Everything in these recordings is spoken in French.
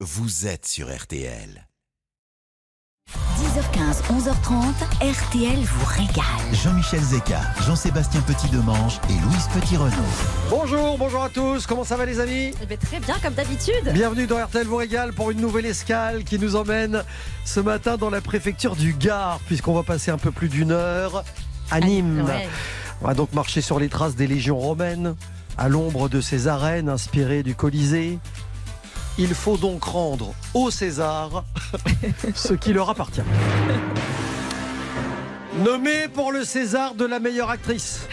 vous êtes sur RTL. 10h15, 11h30, RTL vous régale. Jean-Michel Zeka, Jean-Sébastien Petit-Demange et Louise Petit-Renaud. Bonjour, bonjour à tous, comment ça va les amis? Eh ben, très bien, comme d'habitude. Bienvenue dans RTL vous régale pour une nouvelle escale qui nous emmène ce matin dans la préfecture du Gard, puisqu'on va passer un peu plus d'une heure à Nîmes. Ouais. On va donc marcher sur les traces des légions romaines, à l'ombre de ces arènes inspirées du Colisée. Il faut donc rendre au César ce qui leur appartient. Nommée pour le César de la meilleure actrice.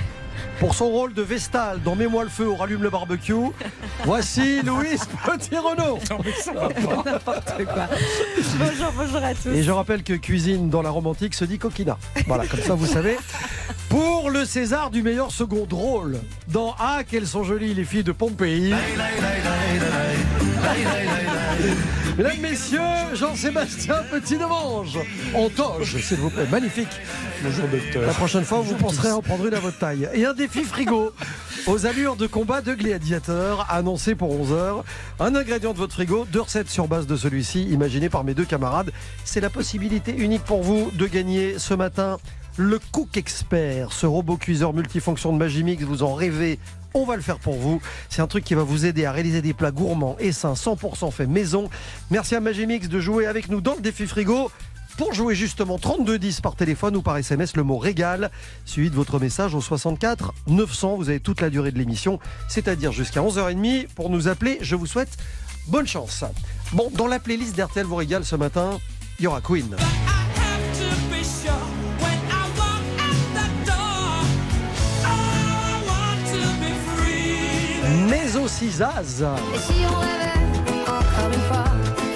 Pour son rôle de Vestal dans Mets-moi le feu ou rallume le barbecue, voici Louise Petit-Renaud. Bonjour, bonjour à tous. Et je rappelle que cuisine dans la romantique se dit coquina. Voilà, comme ça vous savez. Pour le César du meilleur second rôle dans Ah, qu'elles sont jolies les filles de Pompéi. Mesdames, Messieurs, Jean-Sébastien Petit-Demange. En toge, s'il vous plaît. Magnifique. La prochaine fois, vous penserez à en prendre une à votre taille. Et un défi frigo aux allures de combat de gladiateur annoncé pour 11h. Un ingrédient de votre frigo, deux recettes sur base de celui-ci, imaginé par mes deux camarades. C'est la possibilité unique pour vous de gagner ce matin le Cook Expert, ce robot cuiseur multifonction de Magimix. Vous en rêvez on va le faire pour vous. C'est un truc qui va vous aider à réaliser des plats gourmands et sains 100% fait maison. Merci à Magimix de jouer avec nous dans le défi frigo. Pour jouer justement 3210 par téléphone ou par SMS, le mot régal, suivi de votre message au 64 900. Vous avez toute la durée de l'émission, c'est-à-dire jusqu'à 11h30 pour nous appeler. Je vous souhaite bonne chance. Bon, dans la playlist d'RTL vous régale ce matin, il y aura Queen. Zaz. Et si on rêvait encore une fois,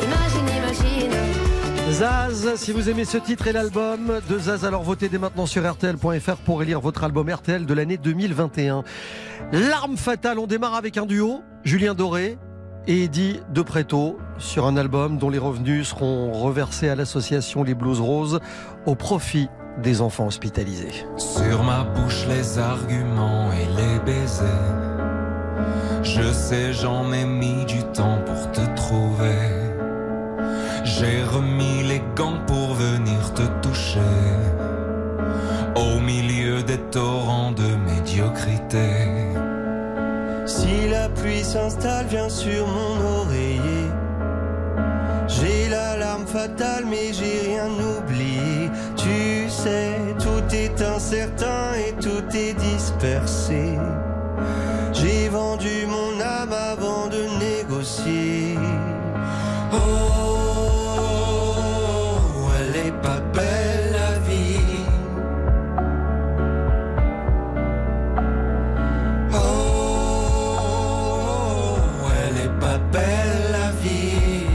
imagine, imagine. Zaz, si vous aimez ce titre et l'album de Zaz, alors votez dès maintenant sur RTL.fr pour élire votre album RTL de l'année 2021. L'arme fatale, on démarre avec un duo, Julien Doré et Eddie De Preto, sur un album dont les revenus seront reversés à l'association Les Blues Roses au profit des enfants hospitalisés. Sur ma bouche les arguments et les baisers. Je sais, j'en ai mis du temps pour te trouver. J'ai remis les gants pour venir te toucher. Au milieu des torrents de médiocrité. Si la pluie s'installe, viens sur mon oreiller. J'ai l'alarme fatale, mais j'ai rien oublié. Tu sais, tout est incertain et tout est dispersé. Avant de négocier. Oh, elle est pas belle la vie. Oh, elle est pas belle la vie.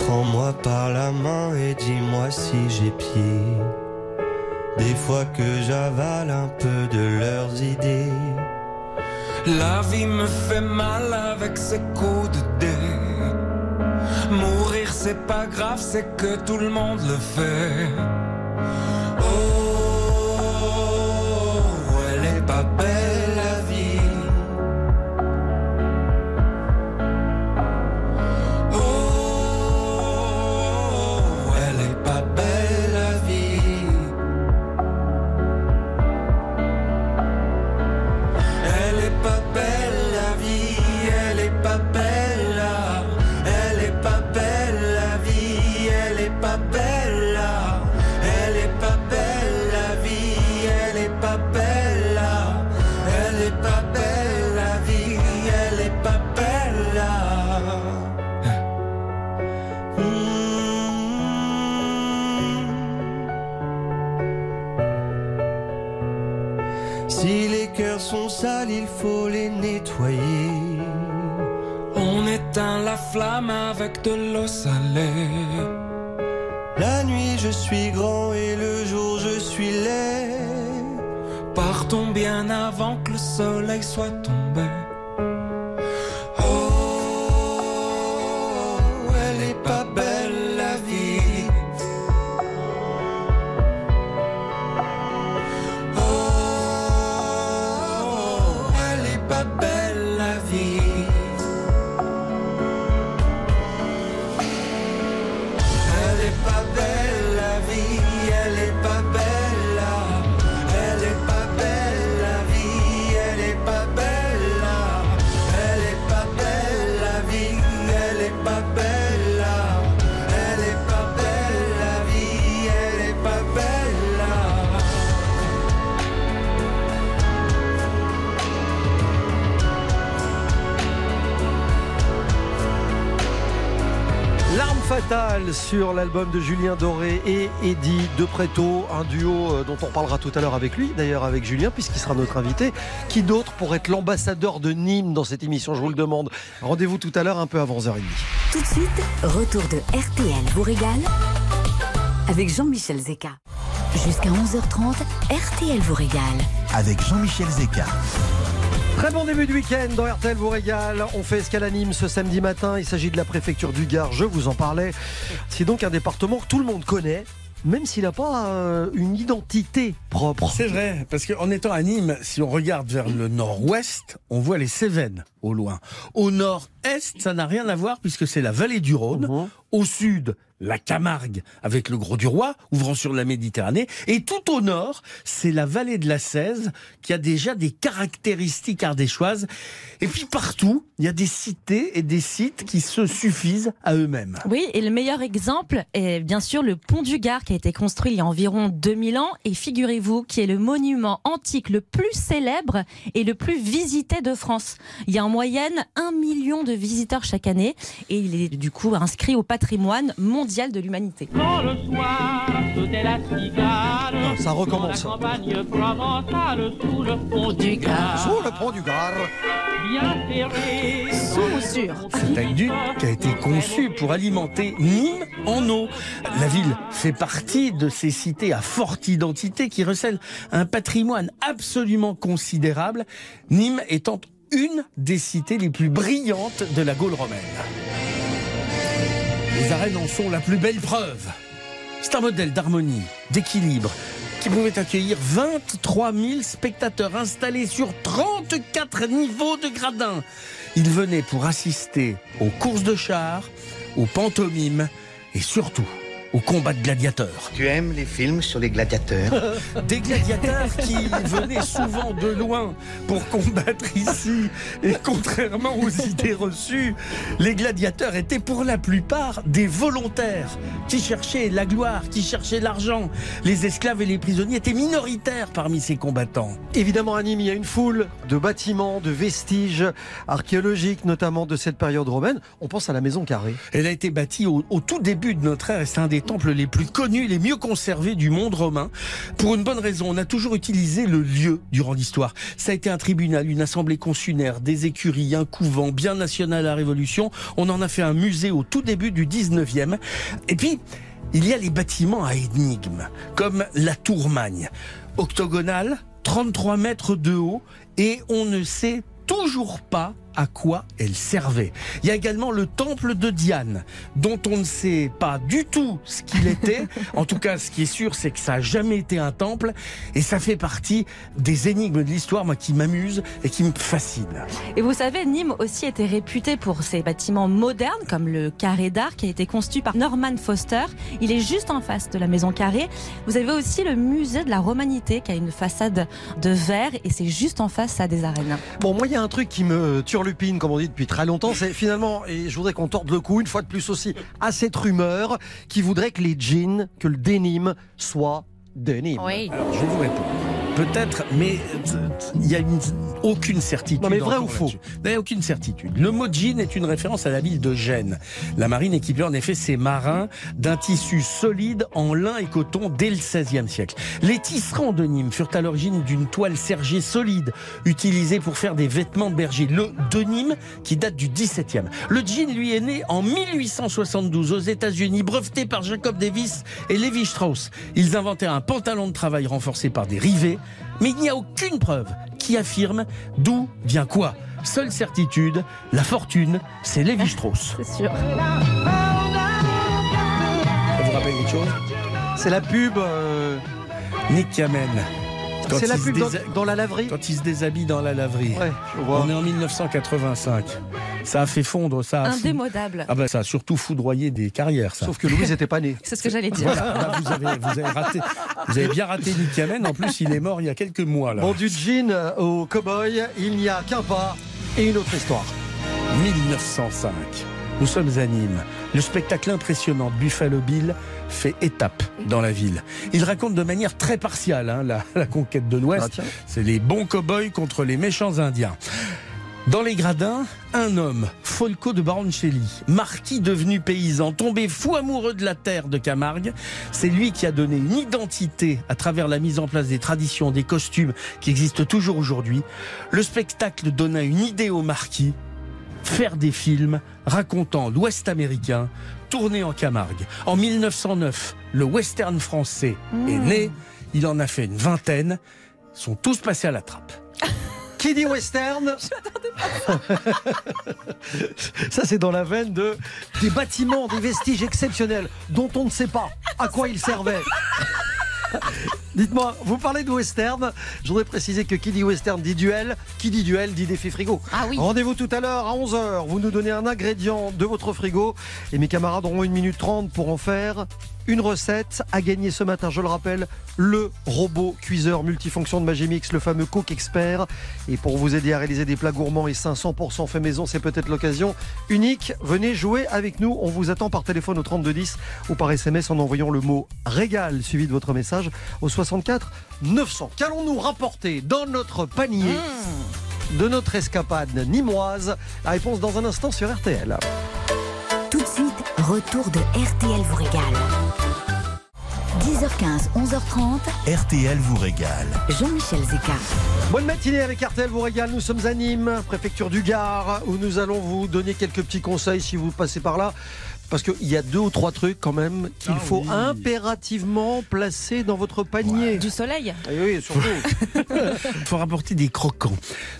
Prends-moi par la main et dis-moi si j'ai pied. Des fois que j'avale un peu de leurs idées. La vie me fait mal avec ses coups de dé. Mourir c'est pas grave, c'est que tout le monde le fait. La avec de l'eau salée. La nuit, je suis grand et le jour, je suis laid. Partons bien avant que le soleil soit tombé. Sur l'album de Julien Doré et Eddie Depréto, un duo euh, dont on parlera tout à l'heure avec lui, d'ailleurs avec Julien, puisqu'il sera notre invité. Qui d'autre pour être l'ambassadeur de Nîmes dans cette émission Je vous le demande. Rendez-vous tout à l'heure, un peu avant 11h30. Tout de suite, retour de RTL vous régale avec Jean-Michel Zeka. Jusqu'à 11h30, RTL vous régale. Avec Jean-Michel Zeka. Très bon début de week-end dans RTL vous régale. On fait escale à Nîmes ce samedi matin. Il s'agit de la préfecture du Gard, je vous en parlais. C'est donc un département que tout le monde connaît, même s'il n'a pas euh, une identité propre. C'est vrai, parce qu'en étant à Nîmes, si on regarde vers le nord-ouest, on voit les Cévennes au loin. Au nord-est, ça n'a rien à voir puisque c'est la vallée du Rhône. Mhm. Au sud, la Camargue avec le Gros du Roi, ouvrant sur la Méditerranée. Et tout au nord, c'est la vallée de la Cèze qui a déjà des caractéristiques ardéchoises. Et puis partout, il y a des cités et des sites qui se suffisent à eux-mêmes. Oui, et le meilleur exemple est bien sûr le pont du Gard qui a été construit il y a environ 2000 ans et figurez-vous qui est le monument antique le plus célèbre et le plus visité de France. Il y a en moyenne un million de visiteurs chaque année et il est du coup inscrit au patrimoine mondial de l'humanité. Ça recommence. dans la campagne provençale sous le pont du Gard, Sous le pont du Gard. bien serré. Sous ou sur? C'est un duc qui a été conçu pour alimenter Nîmes en eau. La ville fait partie de ces cités à forte identité qui recèlent un patrimoine absolument considérable, Nîmes étant une des cités les plus brillantes de la Gaule romaine. Les arènes en sont la plus belle preuve. C'est un modèle d'harmonie, d'équilibre, qui pouvait accueillir 23 000 spectateurs installés sur 34 niveaux de gradins. Ils venaient pour assister aux courses de chars, aux pantomimes et surtout aux combats de gladiateurs. Tu aimes les films sur les gladiateurs Des gladiateurs qui venaient souvent de loin pour combattre ici. Et contrairement aux idées reçues, les gladiateurs étaient pour la plupart des volontaires qui cherchaient la gloire, qui cherchaient l'argent. Les esclaves et les prisonniers étaient minoritaires parmi ces combattants. Évidemment, à Nîmes, il y a une foule de bâtiments, de vestiges archéologiques, notamment de cette période romaine. On pense à la maison carrée. Elle a été bâtie au, au tout début de notre ère et c'est un des temples les plus connus, les mieux conservés du monde romain. Pour une bonne raison, on a toujours utilisé le lieu durant l'histoire. Ça a été un tribunal, une assemblée consulaire, des écuries, un couvent, bien national à la Révolution. On en a fait un musée au tout début du 19e. Et puis, il y a les bâtiments à énigmes, comme la tour Magne. Octogonale, 33 mètres de haut, et on ne sait toujours pas à quoi elle servait. Il y a également le temple de Diane, dont on ne sait pas du tout ce qu'il était. en tout cas, ce qui est sûr, c'est que ça n'a jamais été un temple, et ça fait partie des énigmes de l'histoire, moi, qui m'amusent et qui me fascinent. Et vous savez, Nîmes aussi était réputé pour ses bâtiments modernes, comme le Carré d'Art qui a été conçu par Norman Foster. Il est juste en face de la Maison Carrée. Vous avez aussi le musée de la Romanité qui a une façade de verre et c'est juste en face à des arènes. Bon, moi, il y a un truc qui me comme on dit depuis très longtemps, c'est finalement, et je voudrais qu'on torde le cou une fois de plus aussi, à cette rumeur qui voudrait que les jeans, que le denim soit denim. Oui. Alors, je vais vous répondre. Peut-être, mais euh, il n'y a une- aucune certitude. Non, mais vrai ou faux. Il n'y a aucune certitude. Le mot jean est une référence à la ville de Gênes. La marine équipait en effet ses marins d'un tissu solide en lin et coton dès le XVIe siècle. Les tisserands de Nîmes furent à l'origine d'une toile sergée solide utilisée pour faire des vêtements de berger. Le de Nîmes qui date du XVIIe. Le jean, lui, est né en 1872 aux États-Unis, breveté par Jacob Davis et Levi Strauss. Ils inventèrent un pantalon de travail renforcé par des rivets, mais il n'y a aucune preuve qui affirme d'où vient quoi. Seule certitude, la fortune, c'est Lévi Strauss. C'est sûr. Ça vous rappelle quelque chose? C'est la pub. euh, Nick Kamen. Quand c'est la il se pub dans, la laverie. Quand il se déshabille dans la laverie. Ouais, je vois. On est en 1985. Ça a fait fondre, ça a fou- Indémodable. Ah ben ça a surtout foudroyé des carrières, ça. Sauf que Louise n'était pas née. C'est ce que j'allais dire. Voilà, là, vous, avez, vous, avez raté, vous avez bien raté Nick Kamen. En plus, il est mort il y a quelques mois. Là. Bon, du jean au cow-boy, il n'y a qu'un pas et une autre histoire. 1905. Nous sommes à Nîmes. Le spectacle impressionnant de Buffalo Bill fait étape dans la ville. Il raconte de manière très partiale hein, la, la conquête de Ah, l'Ouest. tiens. C'est les bons cow-boys contre les méchants indiens. Dans les gradins, un homme Folco de Baroncelli, marquis devenu paysan, tombé fou amoureux de la terre de Camargue. C'est lui qui a donné une identité à travers la mise en place des traditions, des costumes qui existent toujours aujourd'hui. Le spectacle donna une idée au marquis, faire des films racontant l'Ouest américain tourné en Camargue. En 1909, le western français est né. Il en a fait une vingtaine. Ils sont tous passés à la trappe. Qui dit western Ça, c'est dans la veine de des bâtiments, des vestiges exceptionnels dont on ne sait pas à quoi ils servaient. Dites-moi, vous parlez de western. Je voudrais préciser que qui dit western dit duel. Qui dit duel dit défi frigo. Ah oui. Rendez-vous tout à l'heure à 11h. Vous nous donnez un ingrédient de votre frigo. Et mes camarades auront une minute 30 pour en faire une recette à gagner ce matin. Je le rappelle, le robot cuiseur multifonction de Magimix, le fameux Cook Expert. Et pour vous aider à réaliser des plats gourmands et 500% fait maison, c'est peut-être l'occasion unique. Venez jouer avec nous. On vous attend par téléphone au 3210 ou par SMS en envoyant le mot régal suivi de votre message au 64 900. Qu'allons-nous rapporter dans notre panier de notre escapade nimoise? La réponse dans un instant sur RTL. Tout de suite, retour de RTL vous régale. 10h15, 11h30, RTL vous régale. Jean-Michel Zeka. Bonne matinée avec RTL vous régale. Nous sommes à Nîmes, préfecture du Gard, où nous allons vous donner quelques petits conseils si vous passez par là. Parce qu'il y a deux ou trois trucs quand même qu'il Ah faut oui. impérativement placer dans votre panier. Du soleil Ah oui, surtout. Il faut rapporter des croquants.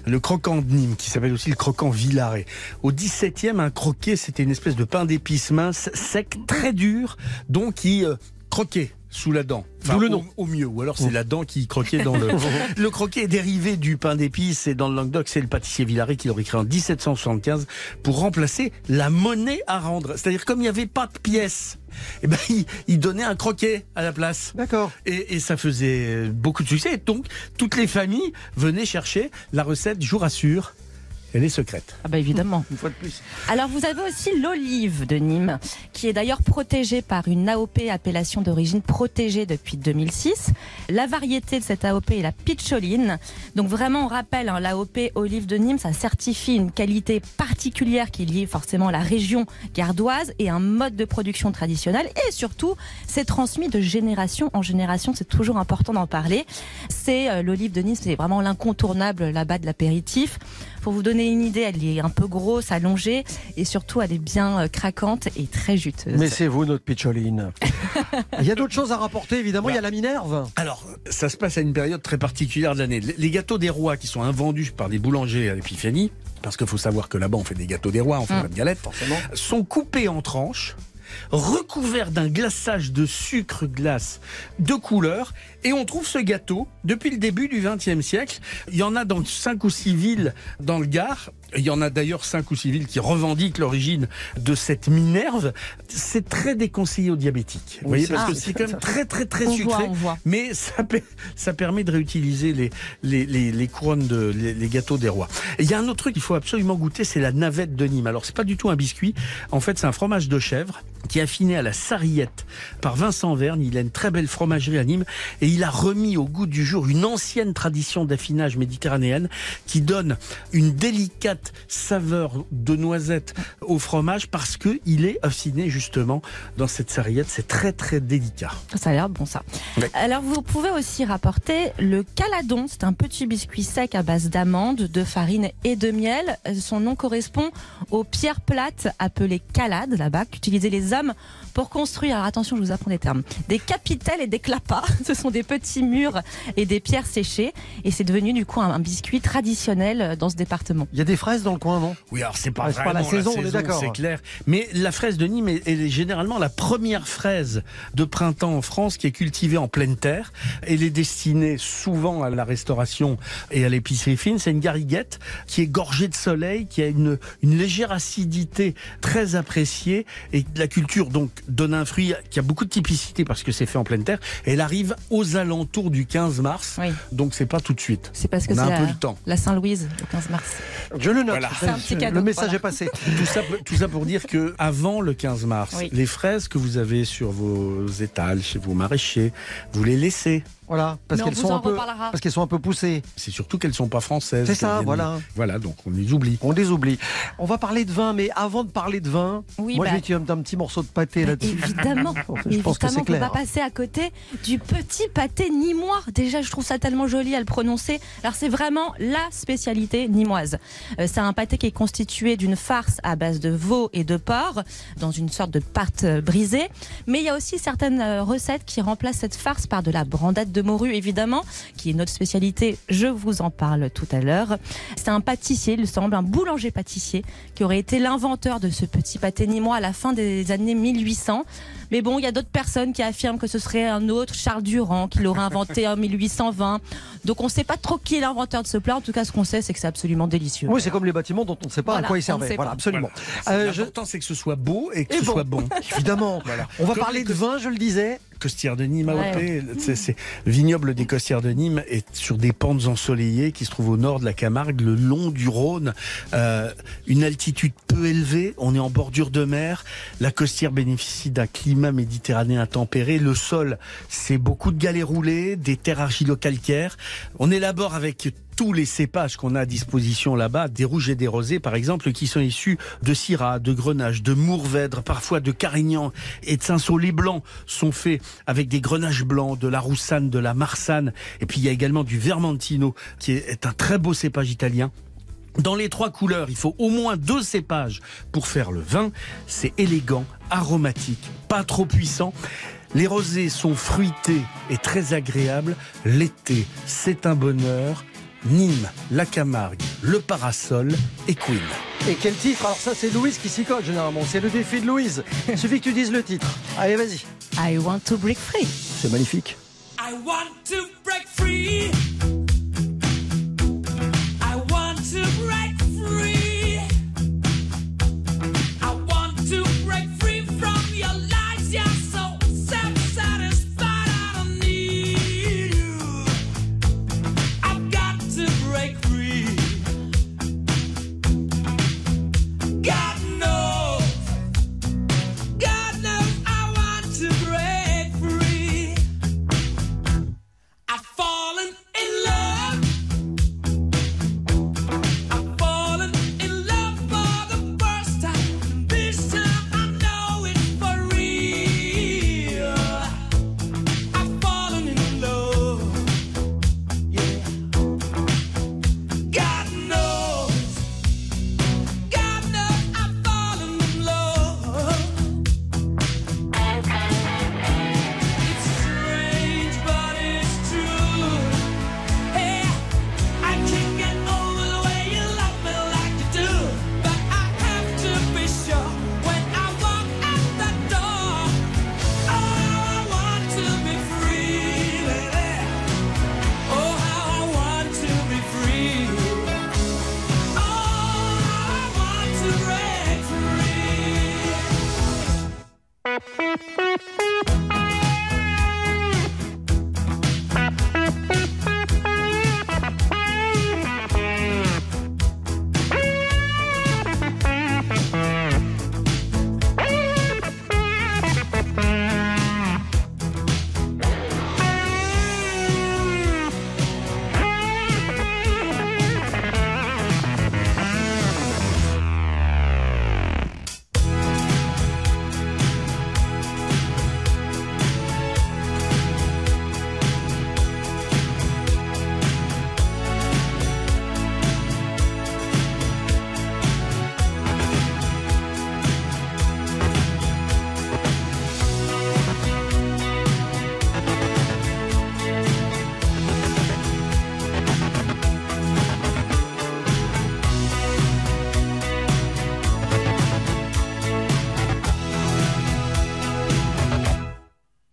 Le croquant de Nîmes, qui s'appelle aussi le croquant Villaret. Au 17e, un croquet, c'était une espèce de pain d'épices mince, sec, très dur, donc qui euh, croquait sous la dent. D'où le au- nom. Au, mieux. Ou alors c'est la dent qui croquait dans le... le croquet est dérivé du pain d'épices et dans le Languedoc, c'est le pâtissier Villaret qui l'aurait créé en 1775 pour remplacer la monnaie à rendre. C'est-à-dire comme il n'y avait pas de pièces, eh ben, il, il donnait un croquet à la place. D'accord. Et, et ça faisait beaucoup de succès. Donc, toutes les familles venaient chercher la recette, je vous rassure, elle est secrète. Ah bah évidemment. Une fois de plus. Alors vous avez aussi l'olive de Nîmes, qui est d'ailleurs protégée par une AOP, appellation d'origine protégée depuis 2006. La variété de cette AOP est la pitcholine. Donc vraiment, on rappelle, hein, l'AOP olive de Nîmes, ça certifie une qualité particulière qui est liée forcément à la région gardoise et un mode de production traditionnel. Et surtout, c'est transmis de génération en génération. C'est toujours important d'en parler. C'est euh, l'olive de Nîmes, c'est vraiment l'incontournable là-bas de l'apéritif. Pour vous donner une idée, elle est un peu grosse, allongée, et surtout elle est bien euh, craquante et très juteuse. Mais c'est vous, notre pitcholine. Il y a d'autres choses à rapporter, évidemment. Il y a la Minerve. Alors, ça se passe à une période très particulière de l'année. Les- Les gâteaux des rois qui sont invendus par des boulangers à l'épiphanie, parce qu'il faut savoir que là-bas on fait des gâteaux des rois, on fait Mm. pas de galettes, forcément, sont coupés en tranches recouverts d'un glaçage de sucre glace de couleur et on trouve ce gâteau depuis le début du XXe siècle. Il y en a dans cinq ou six villes dans le Gard. Il y en a d'ailleurs cinq ou six villes qui revendiquent l'origine de cette Minerve. C'est très déconseillé aux diabétiques. Vous voyez, c'est- parce que c'est quand même très très très On sucré. voit, on voit. Mais ça, per- ça permet de réutiliser les, les, les, les couronnes de les, les gâteaux des rois. Et il y a un autre truc qu'il faut absolument goûter, c'est la navette de Nîmes. Alors c'est pas du tout un biscuit. En fait, c'est un fromage de chèvre qui est affiné à la sarriette par Vincent Vergne. Il a une très belle fromagerie à Nîmes et il a remis au goût du jour une ancienne tradition d'affinage méditerranéenne qui donne une délicate saveur de noisette au fromage parce que il est affiné justement dans cette sarriette. C'est très très délicat. Ça a l'air bon ça. Ouais. Alors vous pouvez aussi rapporter le caladon. C'est un petit biscuit sec à base d'amandes, de farine et de miel. Son nom correspond aux pierres plates appelées calades là-bas qu'utilisaient les hommes pour construire. Alors attention, je vous apprends des termes. Des capitelles et des clapas. Ce sont des petits murs et des pierres séchées. Et c'est devenu du coup un, un biscuit traditionnel euh, dans ce département. Il y a des fraises dans le coin, non? Oui, alors c'est pas Ah, vraiment pas la saison, on est d'accord. c'est clair. Mais la fraise de Nîmes est généralement la première fraise de printemps en France qui est cultivée en pleine terre. Elle est destinée souvent à la restauration et à l'épicerie fine. C'est une gariguette qui est gorgée de soleil, qui a une, une légère acidité très appréciée et la culture donc donne un fruit qui a beaucoup de typicité parce que c'est fait en pleine terre. Elle arrive aux alentours du 15 mars, Oui. donc c'est pas tout de suite. C'est parce que c'est la, peu le temps. la Saint-Louise, le 15 mars. Je le note. Voilà. C'est un petit cadeau, le message voilà. est passé. Tout ça, tout ça pour dire que avant le 15 mars, Oui. les fraises que vous avez sur vos étals, chez vos maraîchers, vous les laissez. Voilà, parce on qu'elles sont un peu, parce qu'elles sont un peu poussées. C'est surtout qu'elles sont pas françaises. C'est ça, voilà. Voilà, donc on les oublie. On les oublie. On va parler de vin, mais avant de parler de vin, Oui, moi bah- je vais un, un petit morceau de pâté là-dessus. Évidemment, je pense que évidemment c'est qu'on peut pas passer à côté du petit pâté nîmois. Déjà, je trouve ça tellement joli à le prononcer. Alors, c'est vraiment la spécialité nîmoise. Euh, c'est un pâté qui est constitué d'une farce à base de veau et de porc, dans une sorte de pâte brisée. Mais il y a aussi certaines euh, recettes qui remplacent cette farce par de la brandade de morue, évidemment, qui est notre spécialité. Je vous en parle tout à l'heure. C'est un pâtissier, il semble, un boulanger-pâtissier, qui aurait été l'inventeur de ce petit pâté nîmois à la fin des années 1800. Mais bon, il y a d'autres personnes qui affirment que ce serait un autre Charles Durand qui l'aurait inventé en 1820. Donc on ne sait pas trop qui est l'inventeur de ce plat. En tout cas, ce qu'on sait, c'est que c'est absolument délicieux. Oui, c'est comme les bâtiments dont on ne sait pas Voilà, à quoi ils servaient. Voilà, absolument. Voilà. Euh, je- c'est que ce soit beau et que Et ce bon. soit bon. Évidemment. Voilà. On va Comme parler de vin, je le disais. Costières de Nîmes, Ouais. C'est, c'est le vignoble des Costières de Nîmes est sur des pentes ensoleillées qui se trouvent au nord de la Camargue, le long du Rhône, euh, une altitude peu élevée, on est en bordure de mer, la Costière bénéficie d'un climat méditerranéen tempéré, le sol c'est beaucoup de galets roulés, des terres argilo-calcaires, on élabore avec tous les cépages qu'on a à disposition là-bas, des rouges et des rosés par exemple, qui sont issus de Syrah, de Grenache, de Mourvèdre, parfois de Carignan et de Saint-Saul. Les blancs sont faits avec des grenaches blancs, de la Roussanne, de la Marsanne, et puis il y a également du Vermentino, qui est un très beau cépage italien. Dans les trois couleurs, il faut au moins deux cépages pour faire le vin. C'est élégant, aromatique, pas trop puissant. Les rosés sont fruités et très agréables. L'été, c'est un bonheur. Nîmes, la Camargue, le Parasol et Queen. Et quel titre? Alors ça, c'est Louise qui s'y colle généralement. C'est le défi de Louise. Il suffit que tu dises le titre. Allez, vas-y. I want to break free. C'est magnifique. I want to break free.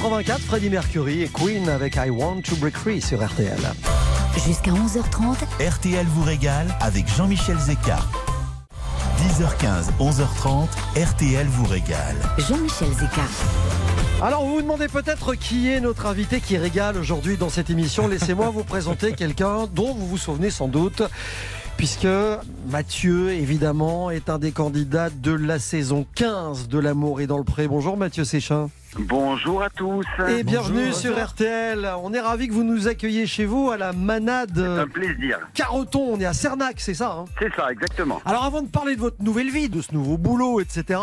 1984, Freddie Mercury et Queen avec I Want to Break Free sur RTL. Jusqu'à 11h30, RTL vous régale avec Jean-Michel Zeka. 10h15, 11h30, RTL vous régale. Jean-Michel Zeka. Alors vous vous demandez peut-être qui est notre invité qui régale aujourd'hui dans cette émission. Laissez-moi vous présenter quelqu'un dont vous vous souvenez sans doute. Puisque Mathieu, évidemment, est un des candidats de la saison 15 de L'amour est dans le pré. Bonjour Mathieu Séchin. Bonjour à tous. Et bienvenue sur RTL. On est ravis que vous nous accueilliez chez vous à la Manade. C'est un plaisir. Caroton, on est à Cernac, c'est ça hein? C'est ça, exactement. Alors avant de parler de votre nouvelle vie, de ce nouveau boulot, etc.,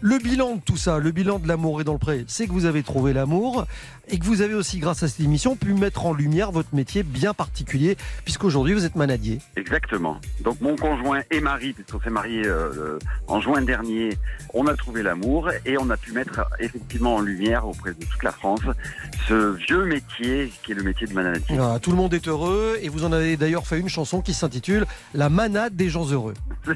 le bilan de tout ça, le bilan de l'amour est dans le pré, c'est que vous avez trouvé l'amour et que vous avez aussi, grâce à cette émission, pu mettre en lumière votre métier bien particulier, puisqu'aujourd'hui vous êtes manadier. Exactement. Donc mon conjoint et mari, puisqu'on s'est marié euh, en juin dernier, on a trouvé l'amour et on a pu mettre effectivement en lumière auprès de toute la France ce vieux métier qui est le métier de manadier. Voilà, tout le monde est heureux et vous en avez d'ailleurs fait une chanson qui s'intitule La manade des gens heureux.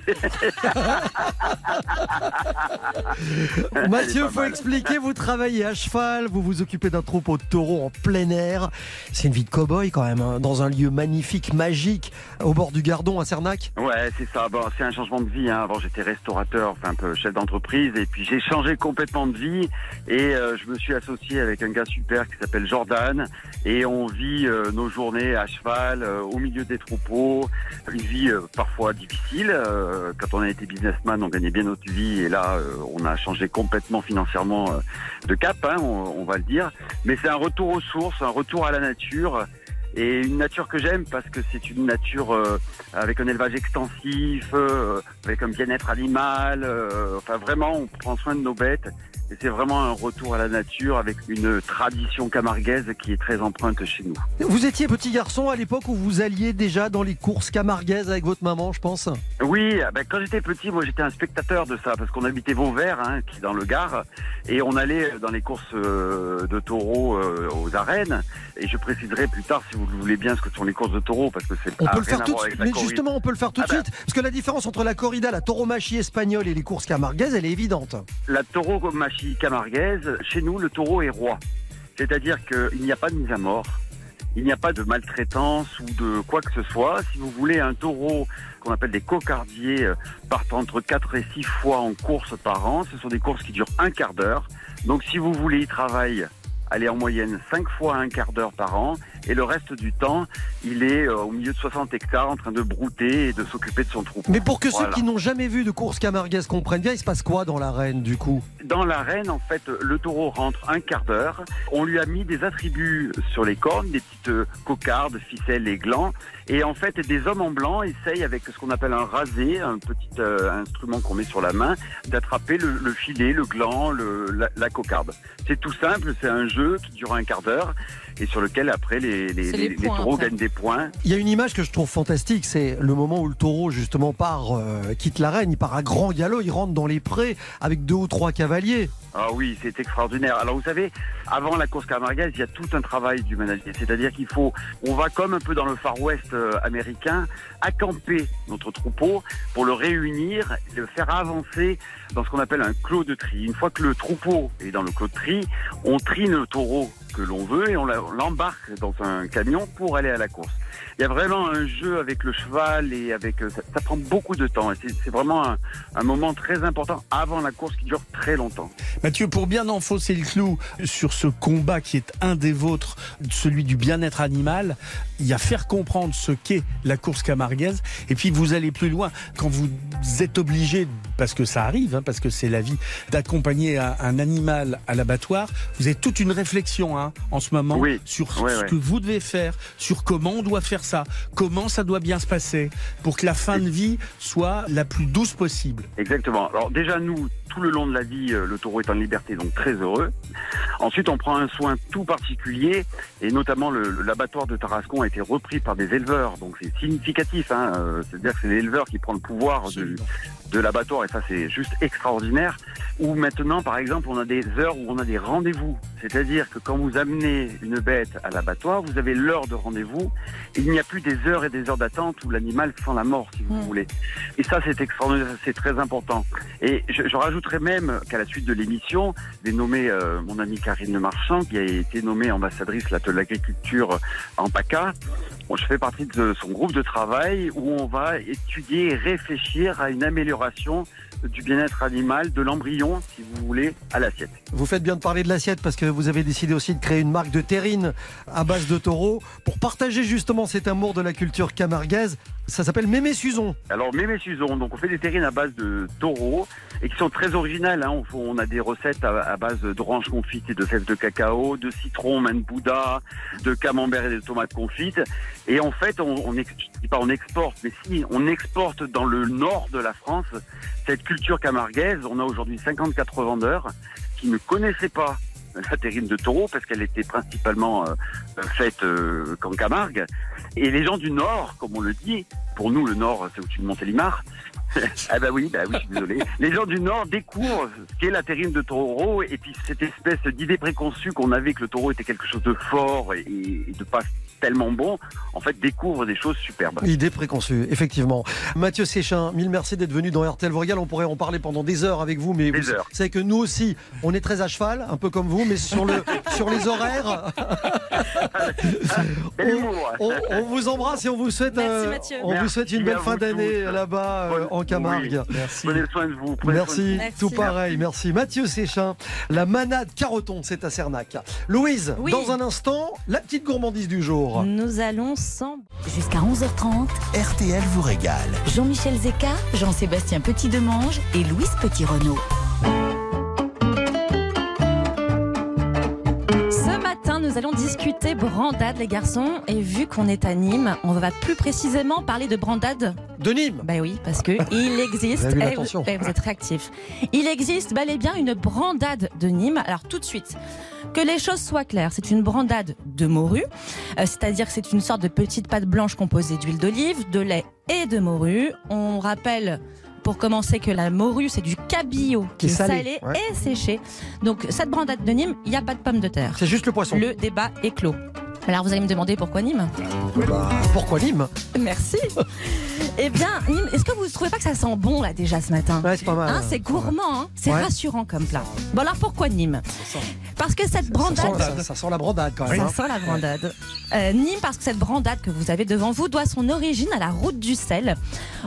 Mathieu, faut expliquer, vous travaillez à cheval, vous vous occupez d'un troupeau de taureaux en plein air. C'est une vie de cow-boy quand même, hein, dans un lieu magnifique, magique, au bord du Gardon à Cernac. Ouais, c'est ça. Bon, c'est un changement de vie. Hein. Avant, j'étais restaurateur, enfin un peu chef d'entreprise, et puis j'ai changé complètement de vie et euh, je me suis associé avec un gars super qui s'appelle Jordan, et on vit euh, nos journées à cheval, euh, au milieu des troupeaux, une vie euh, parfois difficile. Euh, quand on a été businessman, on gagnait bien notre vie, et là, euh, on a changé complètement financièrement euh, de cap, hein, on, va le dire. Mais c'est un retour aux sources, un retour à la nature et une nature que j'aime parce que c'est une nature euh, avec un élevage extensif, euh, avec un bien-être animal. euh, enfin, vraiment, on prend soin de nos bêtes. Et c'est vraiment un retour à la nature avec une tradition camarguaise qui est très empreinte chez nous. Vous étiez petit garçon à l'époque où vous alliez déjà dans les courses camarguaises avec votre maman, je pense. Oui, ben, quand j'étais petit, moi j'étais un spectateur de ça parce qu'on habitait Vauvert, hein, qui est dans le Gard, et on allait dans les courses euh, de taureaux euh, aux arènes. Et je préciserai plus tard, si vous le voulez bien, ce que sont les courses de taureaux, parce que c'est On peut le faire tout de suite. Mais corrida. justement, on peut le faire tout de Ah bah. suite. Parce que la différence entre la corrida, la tauromachie espagnole et les courses camarguaises, elle est évidente. La tauromachie camarguaise, chez nous, le taureau est roi. C'est-à-dire qu'il n'y a pas de mise à mort, il n'y a pas de maltraitance ou de quoi que ce soit. Si vous voulez un taureau qu'on appelle des cocardiers euh, partent entre 4 et 6 fois en course par an, ce sont des courses qui durent un quart d'heure. Donc si vous voulez, il travaille aller en moyenne 5 fois un quart d'heure par an et le reste du temps, il est euh, au milieu de 60 hectares en train de brouter et de s'occuper de son troupeau. Mais pour que ceux qui n'ont jamais vu de courses camarguaises comprennent bien, il se passe quoi dans l'arène du coup? Dans l'arène, en fait, le taureau rentre un quart d'heure. On lui a mis des attributs sur les cornes, des petites cocardes, ficelles et glands. Et en fait, des hommes en blanc essayent avec ce qu'on appelle un rasé, un petit euh, instrument qu'on met sur la main, d'attraper le, le filet, le gland, le, la, la cocarde. C'est tout simple, c'est un jeu qui dure un quart d'heure et sur lequel après les, les, C'est les les- les points, taureaux après. gagnent des points. Il y a une image que je trouve fantastique, c'est le moment où le taureau justement part, euh, quitte l'arène, il part à grand galop, il rentre dans les prés avec deux ou trois cavaliers. Ah oui, c'est extraordinaire. Alors vous savez, avant la course camarguaise, il y a tout un travail du manager. C'est-à-dire qu'il faut, on va comme un peu dans le Far West euh, américain, accamper notre troupeau pour le réunir, le faire avancer dans ce qu'on appelle un clos de tri. Une fois que le troupeau est dans le clos de tri, on trine le taureau que l'on veut et on la- l'embarque dans un camion pour aller à la course. Il y a vraiment un jeu avec le cheval et avec euh, ça, ça prend beaucoup de temps. C'est vraiment un, un moment très important avant la course qui dure très longtemps. Mathieu, pour bien enfoncer le clou sur ce combat qui est un des vôtres, celui du bien-être animal, il y a faire comprendre ce qu'est la course camarguaise. Et puis vous allez plus loin quand vous êtes obligé, parce que ça arrive, hein, parce que c'est la vie, d'accompagner un, un animal à l'abattoir. Vous avez toute une réflexion hein, en ce moment Oui. sur ce que vous devez faire, sur comment on doit faire ça, comment ça doit bien se passer, pour que la fin de vie soit la plus douce possible. Exactement. Alors déjà nous, tout le long de la vie, euh, le taureau est en liberté, donc très heureux. Ensuite, on prend un soin tout particulier, et notamment l'abattoir de Tarascon a été repris par des éleveurs, donc c'est significatif. Hein, euh, C'est-à-dire que c'est l'éleveur qui prend le pouvoir de, l'abattoir, et ça c'est juste extraordinaire. Où maintenant, par exemple, on a des heures où on a des rendez-vous. C'est-à-dire que quand vous amenez une bête à l'abattoir, vous avez l'heure de rendez-vous. Il n'y a plus des heures et des heures d'attente où l'animal sent la mort, si vous Mm. voulez. Et ça, c'est extraordinaire, c'est très important. Et je, je rajouterais même qu'à la suite de l'émission, j'ai nommé euh, mon amie Karine Le Marchand, qui a été nommée ambassadrice de l'agriculture en PACA. Bon, je fais partie de son groupe de travail où on va étudier et réfléchir à une amélioration du bien-être animal, de l'embryon, si vous voulez, à l'assiette. Vous faites bien de parler de l'assiette parce que vous avez décidé aussi de créer une marque de terrine à base de taureaux pour partager justement cet amour de la culture camarguaise. Ça s'appelle Mémé Suzon. Alors, Mémé Suzon, donc on fait des terrines à base de taureaux et qui sont très originales. Hein. On, a des recettes à, base d'oranges confites et de fèves de cacao, de citron, main de bouddha, de camembert et de tomates confites. Et en fait, on, on dis pas on exporte, mais si, on exporte dans le nord de la France cette culture camarguaise. On a aujourd'hui 54 revendeurs qui ne connaissaient pas la terrine de taureau parce qu'elle était principalement euh, faite euh, qu'en Camargue. Et les gens du Nord, comme on le dit, pour nous le Nord c'est au-dessus de Montélimar. ah bah oui, bah oui, je suis désolé. Les gens du Nord découvrent ce qu'est la terrine de taureau et puis cette espèce d'idée préconçue qu'on avait que le taureau était quelque chose de fort et, et de pas tellement bon, en fait découvre des choses superbes. Idée préconçue, effectivement. Mathieu Séchin, mille merci d'être venu dans RTL Voregal. On pourrait en parler pendant des heures avec vous, mais Des vous heures. savez que nous aussi, on est très à cheval, un peu comme vous, mais sur, le, sur les horaires. On, on vous embrasse et on vous souhaite, Merci, euh, on vous souhaite une belle fin d'année tous. là-bas euh, en Camargue. oui. Merci. Prenez soin de vous. prenez soin de Merci, tout pareil, merci. Mathieu Séchin, la manade caroton, c'est à Cernac. Louise, Oui. dans un instant, la petite gourmandise du jour. Nous allons sans Jusqu'à 11h30, RTL vous régale. Jean-Michel Zeka, Jean-Sébastien Petit-Demange et Louise Petit-Renault. Ce matin, nous allons discuter brandade, les garçons. Et vu qu'on est à Nîmes, on va plus précisément parler de brandade. De Nîmes. Ben oui, parce que il existe. Vous avez vu Eh, eh, vous êtes réactifs. Il existe bel et bien une brandade de Nîmes. Alors tout de suite. Que les choses soient claires, c'est une brandade de morue, euh, c'est-à-dire que c'est une sorte de petite pâte blanche composée d'huile d'olive, de lait et de morue. On rappelle pour commencer que la morue c'est du cabillaud Qui est salé, ouais. et séché. Donc cette brandade de Nîmes, il n'y a pas de pommes de terre. C'est juste le poisson. Le débat est clos. Alors vous allez me demander pourquoi Nîmes Bah, pourquoi Nîmes Merci. eh bien, Nîmes, est-ce que vous ne trouvez pas que ça sent bon là déjà ce matin Ouais, c'est pas mal. Hein, c'est gourmand, hein c'est Ouais. rassurant comme plat. Bon alors pourquoi Nîmes Parce que cette Ça brandade... sent, ça- ça sent la brandade quand même. Ça hein. sent la brandade. Euh, Nîmes, parce que cette brandade que vous avez devant vous doit son origine à la route du sel.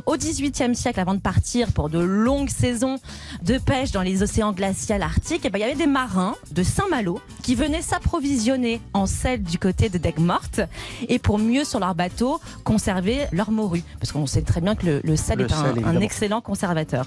Au XVIIIe siècle, avant de partir pour de longues saisons de pêche dans les océans glaciaux arctiques, eh ben, il y avait des marins de Saint-Malo qui venaient s'approvisionner en sel du côté de Daigues-Mortes et pour mieux sur leur bateau conserver leur morue. Parce qu'on sait très bien que le, le sel Le est un, sel, un évidemment. excellent conservateur.